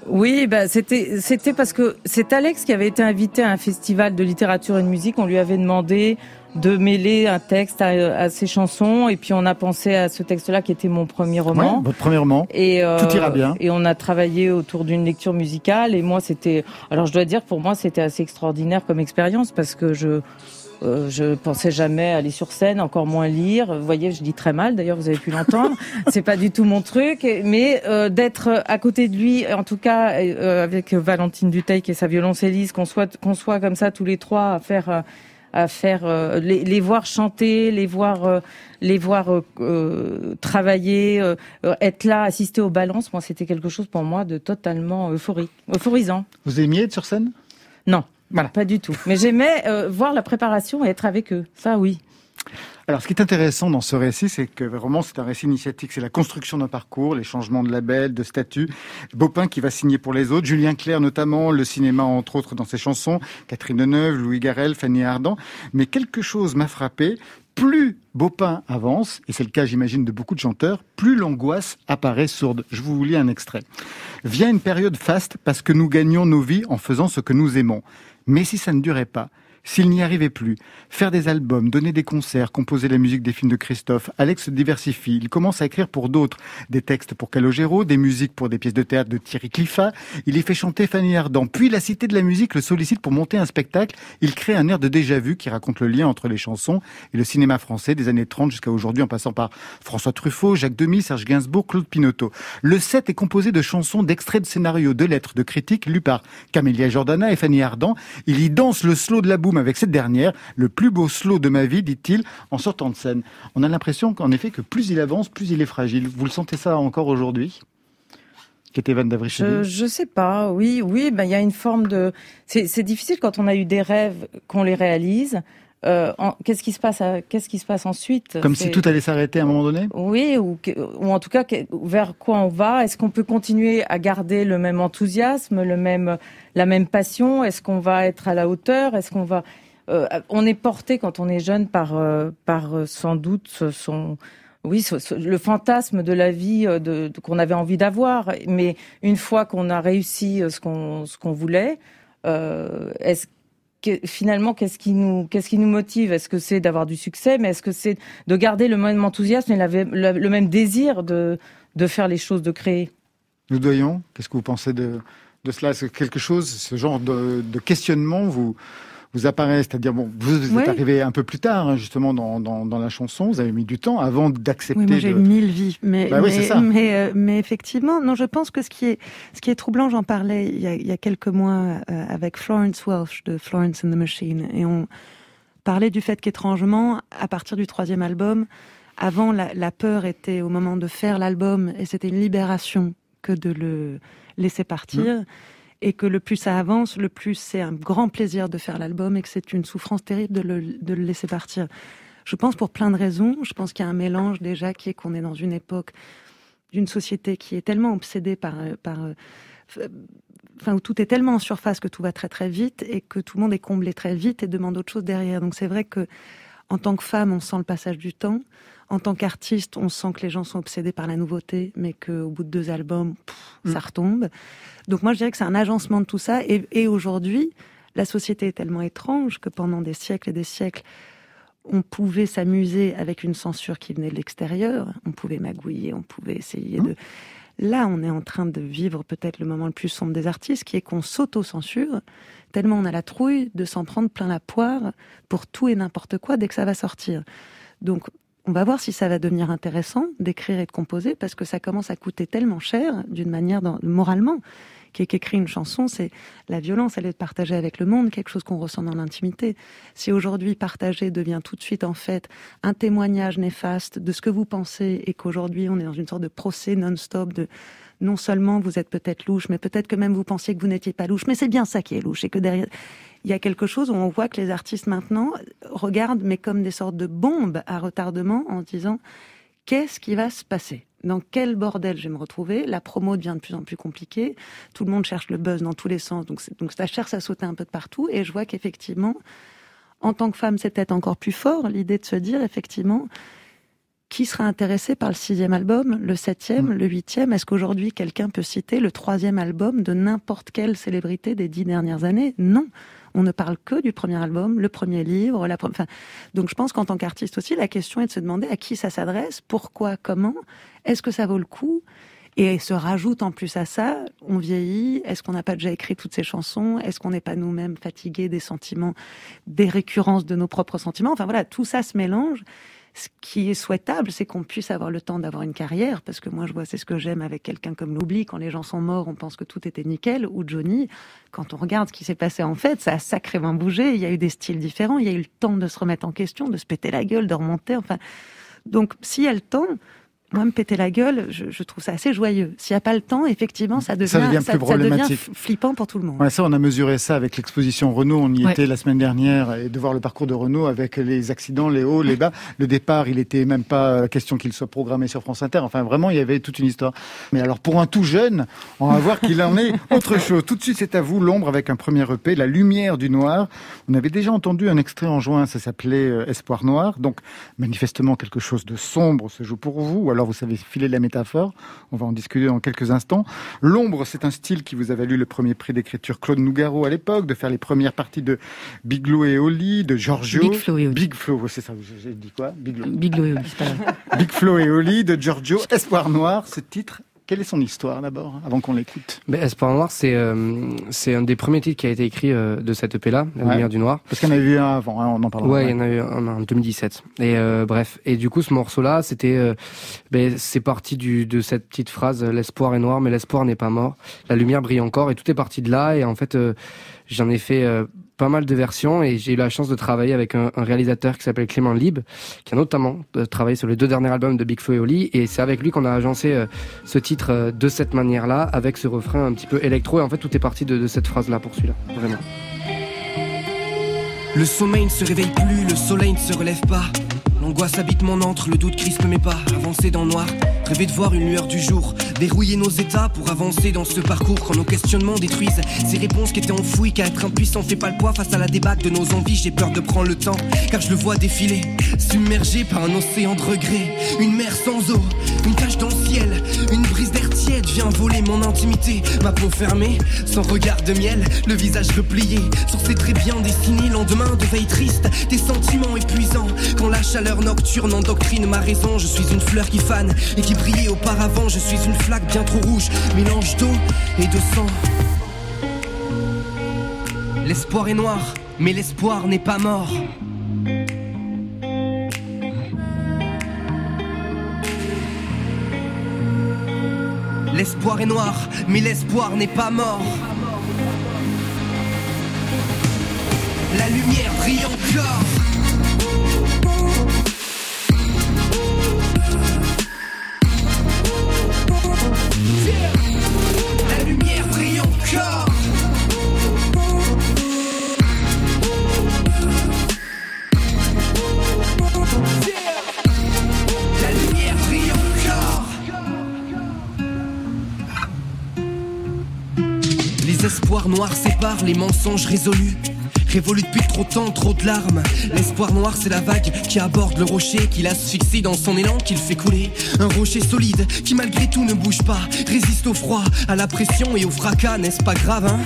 Oui, bah, c'était c'était parce que c'est Alex qui avait été invité à un festival de littérature et de musique. On lui avait demandé de mêler un texte à, à ses chansons, et puis on a pensé à ce texte-là qui était mon premier roman. Ouais, votre premier roman. Et, euh, Tout ira bien. Et on a travaillé autour d'une lecture musicale. Et moi, c'était. Alors, je dois dire, pour moi, c'était assez extraordinaire comme expérience parce que je. Euh, je pensais jamais aller sur scène, encore moins lire. Vous voyez, je dis très mal. D'ailleurs, vous avez pu l'entendre. C'est pas du tout mon truc. Mais euh, d'être à côté de lui, en tout cas euh, avec Valentine Duteil qui est sa violoncelliste, qu'on soit qu'on soit comme ça tous les trois à faire à faire euh, les, les voir chanter, les voir euh, les voir euh, travailler, être là, assister aux balances. Moi, c'était quelque chose pour moi de totalement euphorique, euphorisant. Vous aimiez être sur scène? Non, Voilà. pas du tout. Mais j'aimais euh, voir la préparation et être avec eux. Ça, oui. Alors, ce qui est intéressant dans ce récit, c'est que vraiment, c'est un récit initiatique. C'est la construction d'un parcours, les changements de label, de statut. Bopin qui va signer pour les autres. Julien Clerc, notamment, le cinéma, entre autres, dans ses chansons. Catherine Deneuve, Louis Garrel, Fanny Ardant. Mais quelque chose m'a frappé. Plus Bopin avance, et c'est le cas, j'imagine, de beaucoup de chanteurs, plus l'angoisse apparaît sourde. Je vous lis un extrait. Vient une période faste parce que nous gagnons nos vies en faisant ce que nous aimons. Mais si ça ne durait pas, s'il n'y arrivait plus, faire des albums, donner des concerts, composer la musique des films de Christophe, Alex se diversifie. Il commence à écrire pour d'autres, des textes pour Calogero, des musiques pour des pièces de théâtre de Thierry Cliffat. Il y fait chanter Fanny Ardant. Puis la Cité de la musique le sollicite pour monter un spectacle. Il crée un air de déjà-vu qui raconte le lien entre les chansons et le cinéma français des années 30 jusqu'à aujourd'hui en passant par François Truffaut, Jacques Demy, Serge Gainsbourg, Claude Pinoteau. Le set est composé de chansons, d'extraits de scénarios, de lettres, de critiques lues par Camélia Jordana et Fanny Ardant. Il y danse le slow de la avec cette dernière, le plus beau slow de ma vie, dit-il, en sortant de scène. On a l'impression qu'en effet, que plus il avance, plus il est fragile. Vous le sentez ça encore aujourd'hui Qu'était Van Je, je sais pas. Oui, oui. Ben il y a une forme de. C'est difficile quand on a eu des rêves qu'on les réalise. Euh, en- qu'est-ce qui se passe à- Qu'est-ce qui se passe ensuite? Comme si tout allait s'arrêter à un moment donné? Oui, ou, en tout cas vers quoi on va? Est-ce qu'on peut continuer à garder le même enthousiasme, le même, la même passion? Est-ce qu'on va être à la hauteur? Est-ce qu'on va euh, On est porté quand on est jeune par, euh, par euh, sans doute son, oui, le fantasme de la vie euh, de, de- qu'on avait envie d'avoir. Mais une fois qu'on a réussi euh, ce qu'on ce qu'on voulait, euh, est-ce que, finalement, qu'est-ce qui nous, motive? Est-ce que c'est d'avoir du succès, mais est-ce que c'est de garder le même enthousiasme et le, même désir de, faire les choses, de créer? Nous doyons, qu'est-ce que vous pensez de, de cela? Est-ce que quelque chose, ce genre de, de questionnement vous, vous apparaît C'est-à-dire, bon, vous, vous êtes arrivé un peu plus tard, hein, justement, dans, dans, dans la chanson, vous avez mis du temps avant d'accepter Oui, j'ai de... mille vies, mais Bah oui, mais, c'est ça. mais, euh, mais effectivement, non, je pense que ce qui est ce qui est troublant, j'en parlais il y a, il y a quelques mois euh, avec Florence Welsh de Florence and the Machine, et on parlait du fait qu'étrangement, à partir du troisième album, avant la, la peur était au moment de faire l'album, et c'était une libération que de le laisser partir. Et que le plus ça avance, le plus c'est un grand plaisir de faire l'album et que c'est une souffrance terrible de le, laisser partir. Je pense pour plein de raisons. Je pense qu'il y a un mélange déjà qui est qu'on est dans une époque d'une société qui est tellement obsédée par, par euh, enfin où tout est tellement en surface que tout va très très vite et que tout le monde est comblé très vite et demande autre chose derrière. Donc c'est vrai que en tant que femme, on sent le passage du temps. En tant qu'artiste, on sent que les gens sont obsédés par la nouveauté, mais qu'au bout de deux albums, pff, ça retombe. Donc moi, je dirais que c'est un agencement de tout ça. Et, et aujourd'hui, la société est tellement étrange que pendant des siècles et des siècles, on pouvait s'amuser avec une censure qui venait de l'extérieur. On pouvait magouiller, on pouvait essayer de. Là, on est en train de vivre peut-être le moment le plus sombre des artistes, qui est qu'on s'auto-censure, tellement on a la trouille de s'en prendre plein la poire pour tout et n'importe quoi dès que ça va sortir. Donc, on va voir si ça va devenir intéressant d'écrire et de composer, parce que ça commence à coûter tellement cher, d'une manière dans- moralement, qu'écrire une chanson, c'est la violence, elle est de partager avec le monde, quelque chose qu'on ressent dans l'intimité. Si aujourd'hui partager devient tout de suite en fait un témoignage néfaste de ce que vous pensez et qu'aujourd'hui on est dans une sorte de procès non-stop de non seulement vous êtes peut-être louche, mais peut-être que même vous pensiez que vous n'étiez pas louche, mais c'est bien ça qui est louche et que derrière il y a quelque chose où on voit que les artistes maintenant regardent mais comme des sortes de bombes à retardement en disant qu'est-ce qui va se passer? Dans quel bordel je vais me retrouver? La promo devient de plus en plus compliquée. Tout le monde cherche le buzz dans tous les sens. Donc, donc ça cherche à sauter un peu de partout. Et je vois qu'effectivement, en tant que femme, c'est peut-être encore plus fort l'idée de se dire, effectivement, qui sera intéressé par le sixième album, le septième, mm. le huitième? Est-ce qu'aujourd'hui quelqu'un peut citer le troisième album de n'importe quelle célébrité des dix dernières années? Non. On ne parle que du premier album, le premier livre. La... Enfin, donc je pense qu'en tant qu'artiste aussi, la question est de se demander à qui ça s'adresse, pourquoi, comment, est-ce que ça vaut le coup? Et se rajoute en plus à ça, on vieillit, est-ce qu'on n'a pas déjà écrit toutes ces chansons? Est-ce qu'on n'est pas nous-mêmes fatigués des sentiments, des récurrences de nos propres sentiments? Enfin voilà, tout ça se mélange ce qui est souhaitable, c'est qu'on puisse avoir le temps d'avoir une carrière, parce que moi, je vois, c'est ce que j'aime avec quelqu'un comme l'oubli. Quand les gens sont morts, on pense que tout était nickel. Ou Johnny, quand on regarde ce qui s'est passé en fait, ça a sacrément bougé. Il y a eu des styles différents. Il y a eu le temps de se remettre en question, de se péter la gueule, de remonter. Enfin, donc, s'il y a le temps, moi, me péter la gueule, je, je trouve ça assez joyeux. S'il n'y a pas le temps, effectivement, ça devient, ça devient, plus problématique. flippant pour tout le monde. Ouais, ça, on a mesuré ça avec l'exposition Renault. On y était la semaine dernière et de voir le parcours de Renault avec les accidents, les hauts, les bas. Le départ, il était même pas question qu'il soit programmé sur France Inter. Enfin, vraiment, il y avait toute une histoire. Mais alors, pour un tout jeune, on va voir qu'il en est autre chose. Tout de suite, c'est à vous, l'ombre avec un premier EP, La lumière du noir. On avait déjà entendu un extrait en juin, ça s'appelait euh, Espoir noir. Donc, manifestement, quelque chose de sombre se joue pour vous. Ou alors, vous savez filer la métaphore. On va en discuter dans quelques instants. L'ombre, c'est un style qui vous a valu le premier prix d'écriture Claude Nougaro à l'époque, de faire les premières parties de Biglo et Oli, de Giorgio. Big Flo et Oli. Big Flo, c'est ça, j'ai dit quoi? Biglo et Oli, Big Flo et Oli, de Giorgio. Espoir Noir, ce titre quelle est son histoire d'abord, avant qu'on l'écoute? Mais Espoir Noir, c'est euh, c'est un des premiers titres qui a été écrit euh, de cette EP-là, La Lumière du Noir. Parce qu'il y en a eu un avant, hein, on en parlera. Ouais, il y en a eu un en 2017. Et euh, bref, et du coup, ce morceau-là, c'était, ben, c'est parti du, de cette petite phrase l'espoir est noir, mais l'espoir n'est pas mort. La lumière brille encore, et tout est parti de là. Et en fait, j'en ai fait pas mal de versions et j'ai eu la chance de travailler avec un, réalisateur qui s'appelle Clément Lib, qui a notamment euh, travaillé sur les deux derniers albums de Big Flo et Oli et c'est avec lui qu'on a agencé euh, ce titre euh, de cette manière-là, avec ce refrain un petit peu électro et en fait tout est parti de, de cette phrase-là pour celui-là, vraiment. Le sommeil ne se réveille plus, le soleil ne se relève pas. L'angoisse habite mon antre, le doute crispe mes pas, avancer dans le noir, rêver de voir une lueur du jour, verrouiller nos états pour avancer dans ce parcours. Quand nos questionnements détruisent ces réponses qui étaient enfouies, car être impuissant fait pas le poids face à la débâcle de nos envies, j'ai peur de prendre le temps, car je le vois défiler, submergé par un océan de regrets, une mer sans eau, une tache dans le ciel, une brise d'air tiède vient voler mon intimité, ma peau fermée, sans regard de miel, le visage replié, sur ses traits bien dessinés, lendemain de veille triste, des sentiments épuisants, quand la chaleur nocturne endoctrine ma raison. Je suis une fleur qui fane et qui brillait auparavant. Je suis une flaque bien trop rouge, mélange d'eau et de sang. L'espoir est noir, mais l'espoir n'est pas mort. L'espoir est noir, mais l'espoir n'est pas mort. La lumière brille encore. Les espoirs noirs séparent les mensonges résolus. Révolu depuis trop de temps, trop de larmes. L'espoir noir, c'est la vague qui aborde le rocher, qui l'asphyxie dans son élan, qui le fait couler. Un rocher solide qui malgré tout ne bouge pas, résiste au froid, à la pression et au fracas, n'est-ce pas grave, hein?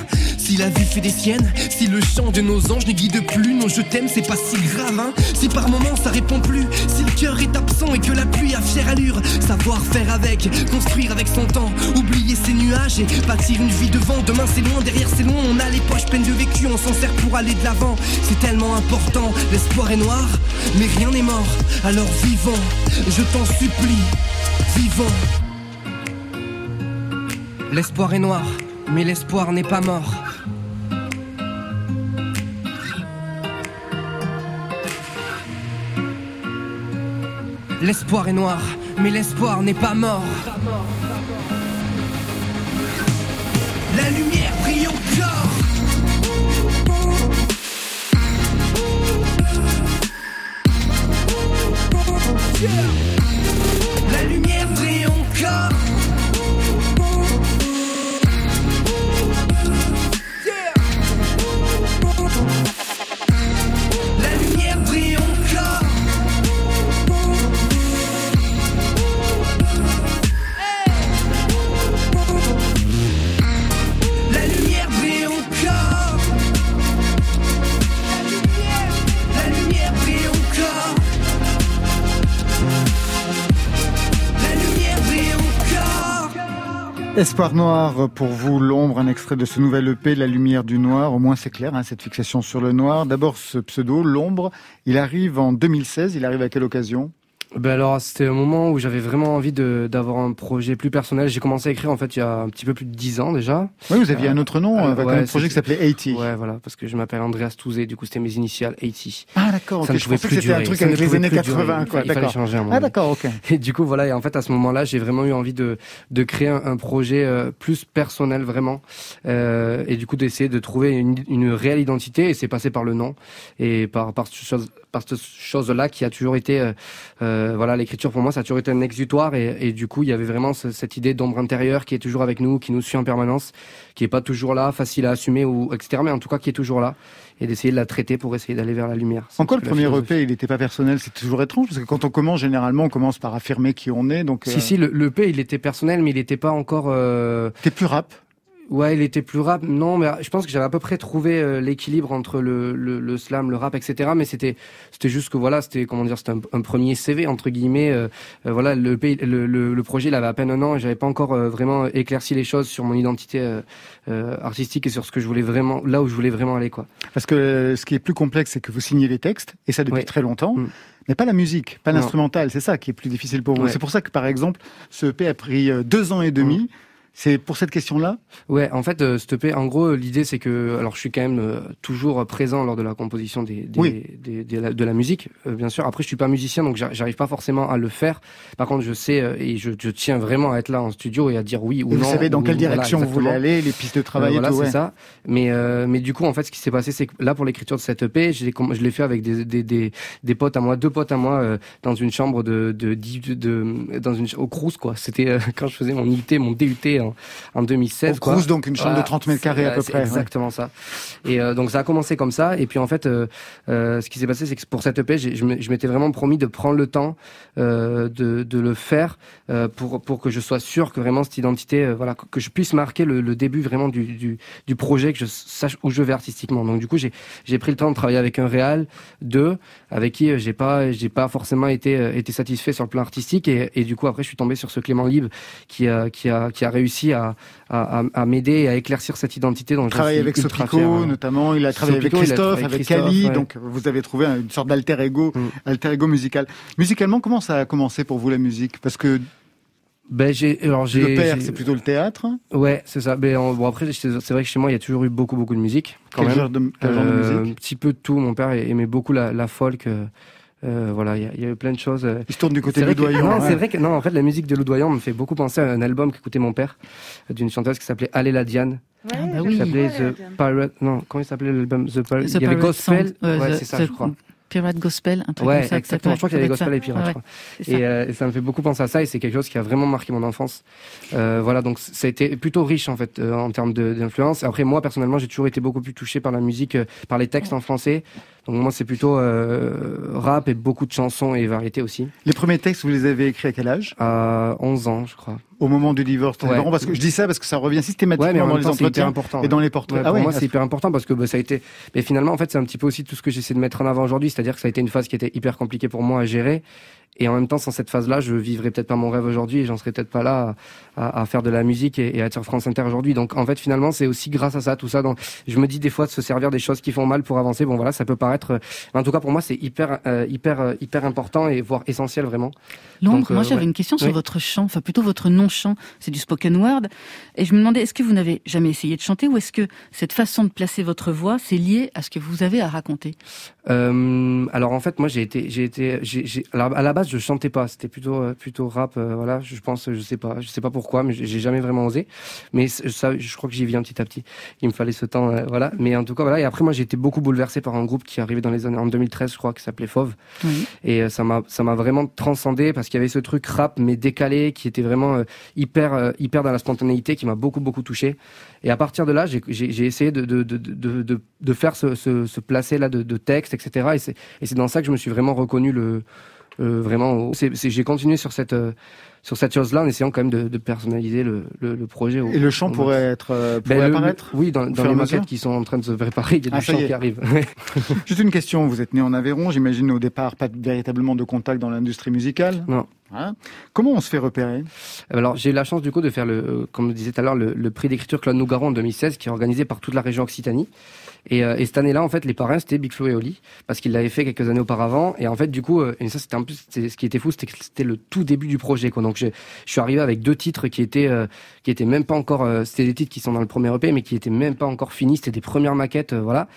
Si la vie fait des siennes, si le chant de nos anges ne guide plus, non je t'aime, c'est pas si grave, hein Si par moments ça répond plus, si le cœur est absent et que la pluie a fière allure, savoir faire avec, construire avec son temps, oublier ses nuages et bâtir une vie devant. Demain c'est loin, derrière c'est loin, on a les poches pleines de vécu, on s'en sert pour aller de l'avant. C'est tellement important, l'espoir est noir, mais rien n'est mort. Alors vivons, je t'en supplie, vivons. L'espoir est noir, mais l'espoir n'est pas mort. L'espoir est noir, mais l'espoir n'est pas mort. La lumière brille encore. La Espoir noir pour vous, l'ombre, un extrait de ce nouvel EP, La lumière du noir. Au moins c'est clair, hein, cette fixation sur le noir. D'abord ce pseudo, l'ombre, il arrive en 2016. Il arrive à quelle occasion? Ben alors c'était un moment où j'avais vraiment envie d'avoir un projet plus personnel. J'ai commencé à écrire en fait il y a un petit peu plus de dix ans déjà. Oui, vous aviez un autre nom, Euh, avec ouais, un projet qui s'appelait 80. Ouais, voilà, parce que je m'appelle Andreas Touzé, du coup c'était mes initiales 80. Ah d'accord, Ça ok, ne je pensais plus que c'était un truc avec les années plus durer. 80, Il quoi. fallait D'accord. changer un moment Ah d'accord, ok. Et du coup, voilà, et en fait, à ce moment-là, j'ai vraiment eu envie de, de créer un, un projet euh, plus personnel, vraiment. Euh, et du coup, d'essayer de trouver une, une réelle identité. Et c'est passé par le nom et par, par, cette chose, par cette chose-là qui a toujours été, euh, euh, voilà, l'écriture pour moi, ça a toujours été un exutoire. Et, et du coup, il y avait vraiment ce- cette idée d'ombre intérieure qui est toujours avec nous, qui nous suit en permanence, qui est pas toujours là, facile à assumer, ou etc. Mais en tout cas, qui est toujours là. Et d'essayer de la traiter pour essayer d'aller vers la lumière. C'est un En quoi le premier. EP, il n'était pas personnel? C'est toujours étrange, parce que quand on commence, généralement, on commence par affirmer qui on est. Donc, Si, si, le, le P, il était personnel, mais il n'était pas encore... Euh... T'es plus rap? Ouais, il était plus rap. Non, mais je pense que j'avais à peu près trouvé euh, l'équilibre entre le, le, le slam, le rap, etc. Mais c'était, c'était juste que voilà, c'était comment dire, c'était un, un premier CV entre guillemets. euh, euh, voilà, le, projet, il avait à peine un an et j'avais pas encore vraiment éclairci les choses sur mon identité artistique et sur ce que je voulais vraiment, là où je voulais vraiment aller, quoi. Parce que ce qui est plus complexe, c'est que vous signez les textes, et ça depuis très longtemps, Mm. mais pas la musique, pas l'instrumental. C'est ça qui est plus difficile pour vous. Ouais. C'est pour ça que, par exemple, ce EP a pris deux ans et demi. Mm. C'est pour cette question-là? Ouais, en fait, euh, EP, en gros, l'idée c'est que, alors, je suis quand même euh, toujours présent lors de la composition des, des, Oui. des- des- de la musique, euh, bien sûr. Après, je suis pas musicien, donc j'ar- j'arrive pas forcément à le faire. Par contre, je sais euh, et je, je tiens vraiment à être là en studio et à dire oui ou Et non. vous savez dans ou- quelle voilà, direction vous voulez aller, les pistes de Euh, travail voilà, et tout. c'est ouais. ça. Mais euh, mais du coup, en fait, ce qui s'est passé, c'est que là, pour l'écriture de cette EP, je l'ai fait avec des, des, des, des potes à moi, deux potes à moi, euh, dans une chambre de de, de, de- dans une au Crous quoi. C'était euh, quand je faisais mon IT, mon DUT en, en 2016. Au quoi. Crous, donc une chambre de 30 mètres carrés à peu près, ouais. Exactement ça. Et euh, donc ça a commencé comme ça. Et puis en fait, euh, euh, ce qui s'est passé, c'est que pour cette EP, je m'étais vraiment promis de prendre le temps de, de le faire pour pour que je sois sûr que vraiment cette identité, voilà, que, je puisse marquer le, le début vraiment du, du du projet, que je sache où je vais artistiquement. Donc du coup, j'ai j'ai pris le temps de travailler avec un réal, deux, avec qui j'ai pas j'ai pas forcément été été satisfait sur le plan artistique. Et, et du coup, après, je suis tombé sur ce Clément Libre qui a qui a qui a réussi à à, à, à m'aider à éclaircir cette identité. travaille suis avec Sopico, fier, notamment. Il a travaillé Sopico, avec Christophe, travaillé avec. Christophe, ouais. Donc, vous avez trouvé une sorte d'alter ego, Mm. alter ego musical. Musicalement, comment ça a commencé pour vous la musique? Parce que Ben j'ai alors j'ai le père, c'est plutôt le théâtre. ouais c'est ça. Ben en- bon après c'est vrai que chez moi il y a toujours eu beaucoup beaucoup de musique quand Quel même. genre de, quel genre de Euh, musique? un petit peu de tout. Mon père aimait beaucoup la, la folk. euh, euh, voilà, il y, a- il y a eu plein de choses. Il se tourne du côté loudoyant. Non, c'est vrai que non. En fait, la musique de Loudoyan me fait beaucoup penser à un album qu'écoutait mon père d'une chanteuse qui s'appelait Allez la Diane. Ah bah Qui oui. s'appelait The Pirate. Non, comment il s'appelait l'album The Pirate. The il y avait Pirate Gospel. Euh, ouais, the- c'est ça, the je crois. Pirate Gospel, un truc Ouais, comme ça. exactement. Je crois qu'il y avait Gospel et Pirate. Ouais, je crois. c'est ça. Et, euh, et ça me fait beaucoup penser à ça et c'est quelque chose qui a vraiment marqué mon enfance. Euh, voilà, donc ça a été plutôt riche en fait euh, en termes d'influence. Après moi personnellement, j'ai toujours été beaucoup plus touché par la musique, euh, par les textes en français. Donc moi c'est plutôt euh, rap et beaucoup de chansons et variétés aussi. Les premiers textes, vous les avez écrits à quel âge? À 11 ans, je crois. Au moment du divorce. Ouais. parents Parce que je dis ça parce que ça revient systématiquement Ouais, mais en dans les temps, c'est hyper entretiens important. et dans les portraits. Ouais, ah pour ouais, moi, c'est ce- hyper important parce que bah, ça a été. Mais finalement, en fait, c'est un petit peu aussi tout ce que j'essaie de mettre en avant aujourd'hui, c'est-à-dire que ça a été une phase qui était hyper compliquée pour moi à gérer. Et en même temps, sans cette phase-là, je vivrais peut-être pas mon rêve aujourd'hui et j'en serais peut-être pas là à, à- à faire de la musique et, et à être sur France Inter aujourd'hui. Donc, en fait, finalement, c'est aussi grâce à ça, tout ça. Donc, je me dis des fois de se servir des choses qui font mal pour avancer. Bon, voilà, ça peut paraître. euh, en tout cas, pour moi, c'est hyper, euh, hyper, euh, hyper important et voire essentiel vraiment. L'ombre, Donc, euh, moi j'avais ouais. une question sur Oui. votre chant, enfin plutôt votre non-chant, c'est du spoken word. Et je me demandais, est-ce que vous n'avez jamais essayé de chanter ou est-ce que cette façon de placer votre voix, c'est lié à ce que vous avez à raconter? Euh, alors en fait moi j'ai été j'ai été alors, à la base je chantais pas. C'était plutôt euh, plutôt rap euh, voilà. Je pense je sais pas. Je sais pas pourquoi mais j'ai jamais vraiment osé. Mais ça je crois que j'y viens petit à petit. Il me fallait ce temps euh, voilà. Mais en tout cas voilà. Et après moi j'ai été beaucoup bouleversé par un groupe qui arrivé dans les années en 2013 je crois qui s'appelait Fauve. Oui. et euh, ça m'a ça m'a vraiment transcendé parce qu'il y avait ce truc rap mais décalé qui était vraiment hyper hyper dans la spontanéité qui m'a beaucoup beaucoup touché. Et à partir de là j'ai essayé de de de de de, faire ce ce, ce placé là de, de texte etc et c'est et c'est dans ça que je me suis vraiment reconnu le vraiment c'est c'est- j'ai continué sur cette euh, sur cette chose-là, en essayant quand même de, de personnaliser le, le, le projet. Au, Et le chant pourrait être euh, Ben, pourrait le- apparaître Oui, dans, dans les maquettes qui sont en train de se préparer, il y a Ah, du chant qui arrive. Juste une question, vous êtes né en Aveyron, j'imagine au départ pas véritablement de contact dans l'industrie musicale Non. Hein? Comment on se fait repérer? Alors j'ai eu la chance du coup de faire le, euh, comme je disais tout à l'heure, le, le prix d'écriture Claude Nougaron en 2016 qui est organisé par toute la région Occitanie. Et, euh, et cette année-là, en fait, les parrains c'était Big Flo et Oli parce qu'ils l'avaient fait quelques années auparavant. Et en fait, du coup, euh, et ça c'était plus, c'était- ce qui était fou, c'était que c'était le tout début du projet. Quoi. Donc je, je suis arrivé avec deux titres qui étaient, euh, qui étaient même pas encore, euh, c'était des titres qui sont dans le premier EP, mais qui étaient même pas encore finis. C'était des premières maquettes, euh, voilà.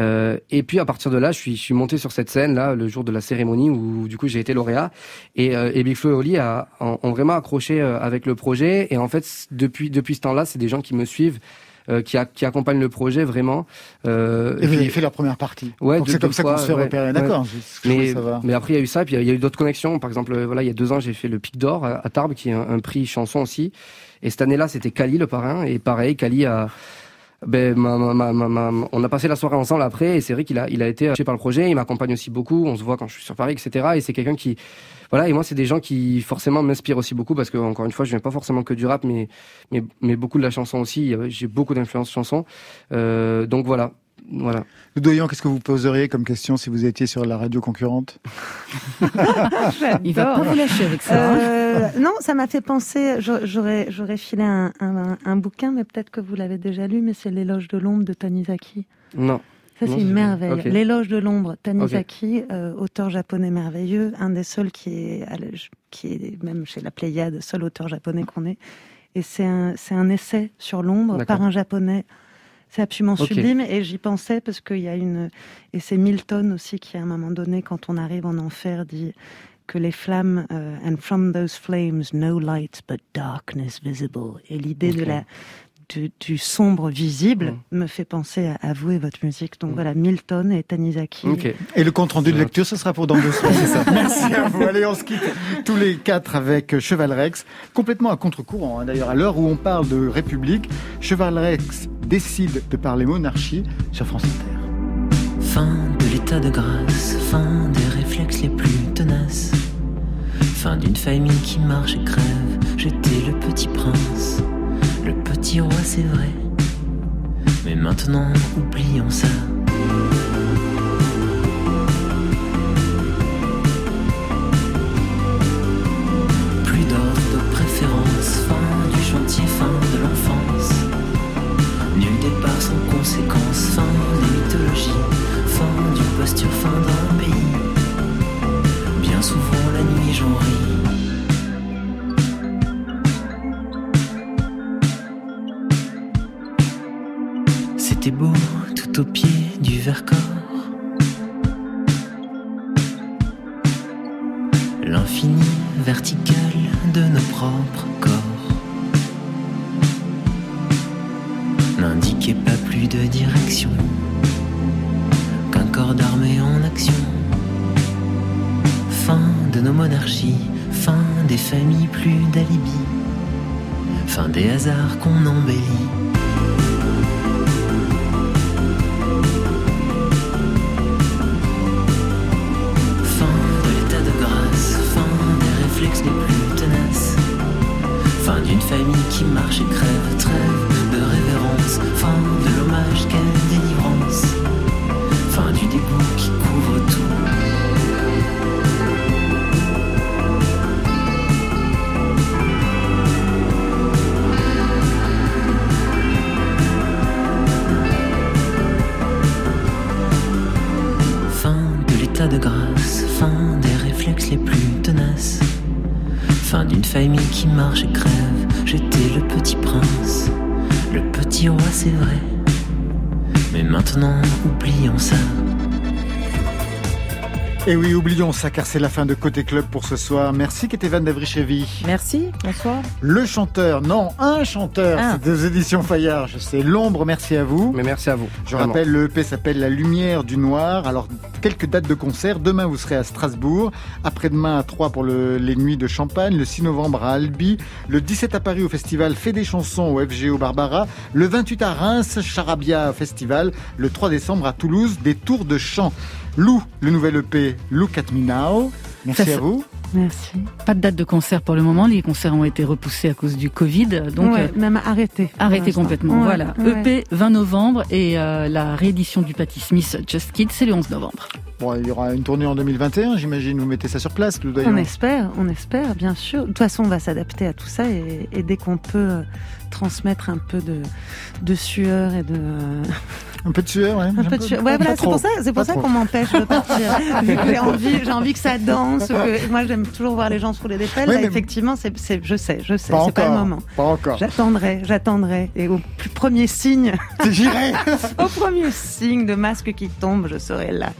Euh, et puis à partir de là, je suis, je suis monté sur cette scène là le jour de la cérémonie où du coup j'ai été lauréat et, euh, et Big Flo et Oli a, ont, ont vraiment accroché avec le projet et en fait depuis depuis ce temps-là, c'est des gens qui me suivent. Euh, qui, a- qui accompagnent le projet vraiment. Euh, Et vous puis- avez fait la première partie. Ouais, c'est comme ça qu'on se fait ouais, repérer. D'accord, Mais, mais après, il y a eu ça, puis il y a eu d'autres connexions. Par exemple, euh, voilà, il y a deux ans, j'ai fait le Pic d'Or à, à Tarbes, qui est un, un prix chanson aussi. Et cette année-là, c'était Kali, le parrain. Et pareil, Kali a. Ben, ma, ma, ma, on a passé la soirée ensemble après, et c'est vrai qu'il a, il a été touché par le projet. Il m'accompagne aussi beaucoup. On se voit quand je suis sur Paris, etc. Et c'est quelqu'un qui, voilà. Et moi, c'est des gens qui forcément m'inspirent aussi beaucoup parce que encore une fois, je viens pas forcément que du rap, mais mais, mais beaucoup de la chanson aussi. J'ai beaucoup d'influence chanson. Euh, donc voilà, voilà. Le doyen, qu'est-ce que vous poseriez comme question si vous étiez sur la radio concurrente Il va pas vous lâcher avec ça. hein. Euh, non, ça m'a fait penser. j'a- J'aurais, j'aurais filé un, un- un bouquin, mais peut-être que vous l'avez déjà lu. Mais c'est l'éloge de l'ombre de Tanizaki. Non. Ça, c'est une merveille. L'éloge de l'ombre, Tanizaki, euh, auteur japonais merveilleux, un des seuls qui est, qui est même chez la Pléiade, seul auteur japonais qu'on ait. Et c'est un, c'est un essai sur l'ombre par un japonais. C'est absolument sublime et j'y pensais parce qu'il y a une et c'est Milton aussi qui à un moment donné quand on arrive en enfer dit que les flammes euh, and from those flames no light but darkness visible. Et l'idée de la du, du sombre visible Mm. me fait penser à, à vous et votre musique. Donc voilà, Milton et Tanizaki. Ok. Et le compte rendu de lecture, ce sera pour dans deux semaines. Merci à vous. Allez, on se quitte tous les quatre avec Cheval Rex, complètement à contre-courant. hein. D'ailleurs, à l'heure où on parle de République, Cheval Rex décide de parler monarchie sur France Inter. Fin de l'état de grâce, fin des réflexes les plus tenaces. Fin d'une famille qui marche et crève. J'étais le petit prince, le petit roi, c'est vrai. Mais maintenant, oublions ça. Plus d'ordre de préférence, fin du chantier, fin de l'enfance. Nul départ sans conséquence, fin des mythologies, fin d'une posture, fin d'un pays. Bien souvent la nuit j'en ris. Beau tout au pied du Vercors. L'infini vertical de nos propres corps. n'indiquait pas plus de direction qu'un corps d'armée en action. Fin de nos monarchies, fin des familles plus d'alibi, fin des hasards qu'on embellit. Les plus tenaces. Fin d'une famille qui marche et crève, trêve de révérence. Fin de l'hommage, quelle Et oui, oublions ça car c'est la fin de Côté Club pour ce soir. Merci Kétévan Davrichevi. Merci, bonsoir. Le chanteur, non, un chanteur, Ah. c'est des éditions Fayard, je sais, l'ombre, merci à vous. Mais merci à vous. Je vraiment. rappelle, le EP s'appelle La Lumière du Noir. Alors, quelques dates de concert. Demain, vous serez à Strasbourg. Après-demain, à Troyes pour le- les Nuits de Champagne. Le 6 novembre à Albi. Le 17 à Paris au festival Fait des chansons au FGO Barbara. Le 28 à Reims, Charabia Festival. Le 3 décembre à Toulouse, des tours de chant. Lou, le nouvel EP Look at Me Now. Merci Ça à vous. Merci. Pas de date de concert pour le moment. Les concerts ont été repoussés à cause du Covid. Donc, ouais, même arrêté. Arrêté complètement. Ouais, voilà. ouais. EP 20 novembre et euh, la réédition du Patti Smith Just Kids, c'est le 11 novembre. Bon, il y aura une tournée en 2021, j'imagine. Vous mettez ça sur place, On espère, on espère, bien sûr. De toute façon, on va s'adapter à tout ça et, et dès qu'on peut euh, transmettre un peu de, de sueur et de. Un peu de sueur, ouais. Un peu de sueur. Ouais, voilà, c'est pour ça, c'est pour ça qu'on m'empêche de partir. J'ai envie, j'ai envie que ça danse. Que... Moi, j'aime toujours voir les gens se rouler des pelles. Là, effectivement, c'est, je sais, je sais, c'est pas le moment. Pas encore. J'attendrai, j'attendrai. Et au plus premier signe, J'irai au premier signe de masque qui tombe, je serai là.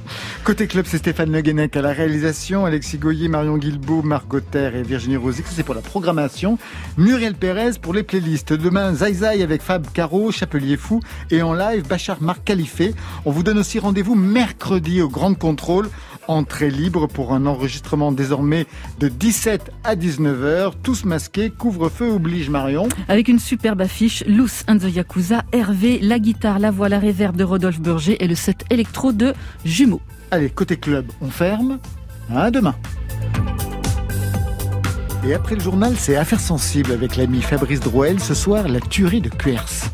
Côté club, c'est Stéphane Le Guenec à la réalisation, Alexis Goyer, Marion Guilbault, Margot Terre et Virginie Rosic. C'est pour la programmation. Muriel Pérez pour les playlists. Demain, Zai Zai avec Fab Caro, Chapelier Fou. Et en live, Bachar Marc Califé. On vous donne aussi rendez-vous mercredi au Grand Contrôle. Entrée libre pour un enregistrement désormais de 17 à 19h. Tous masqués, couvre-feu oblige Marion. Avec une superbe affiche, Loose and the Yakuza, Hervé, la guitare, la voix, la réverb de Rodolphe Burger et le set électro de Jumeaux. Allez, côté club, on ferme. À demain. Et après le journal, c'est Affaires sensibles avec l'ami Fabrice Drouel. Ce soir, la tuerie de Cuers.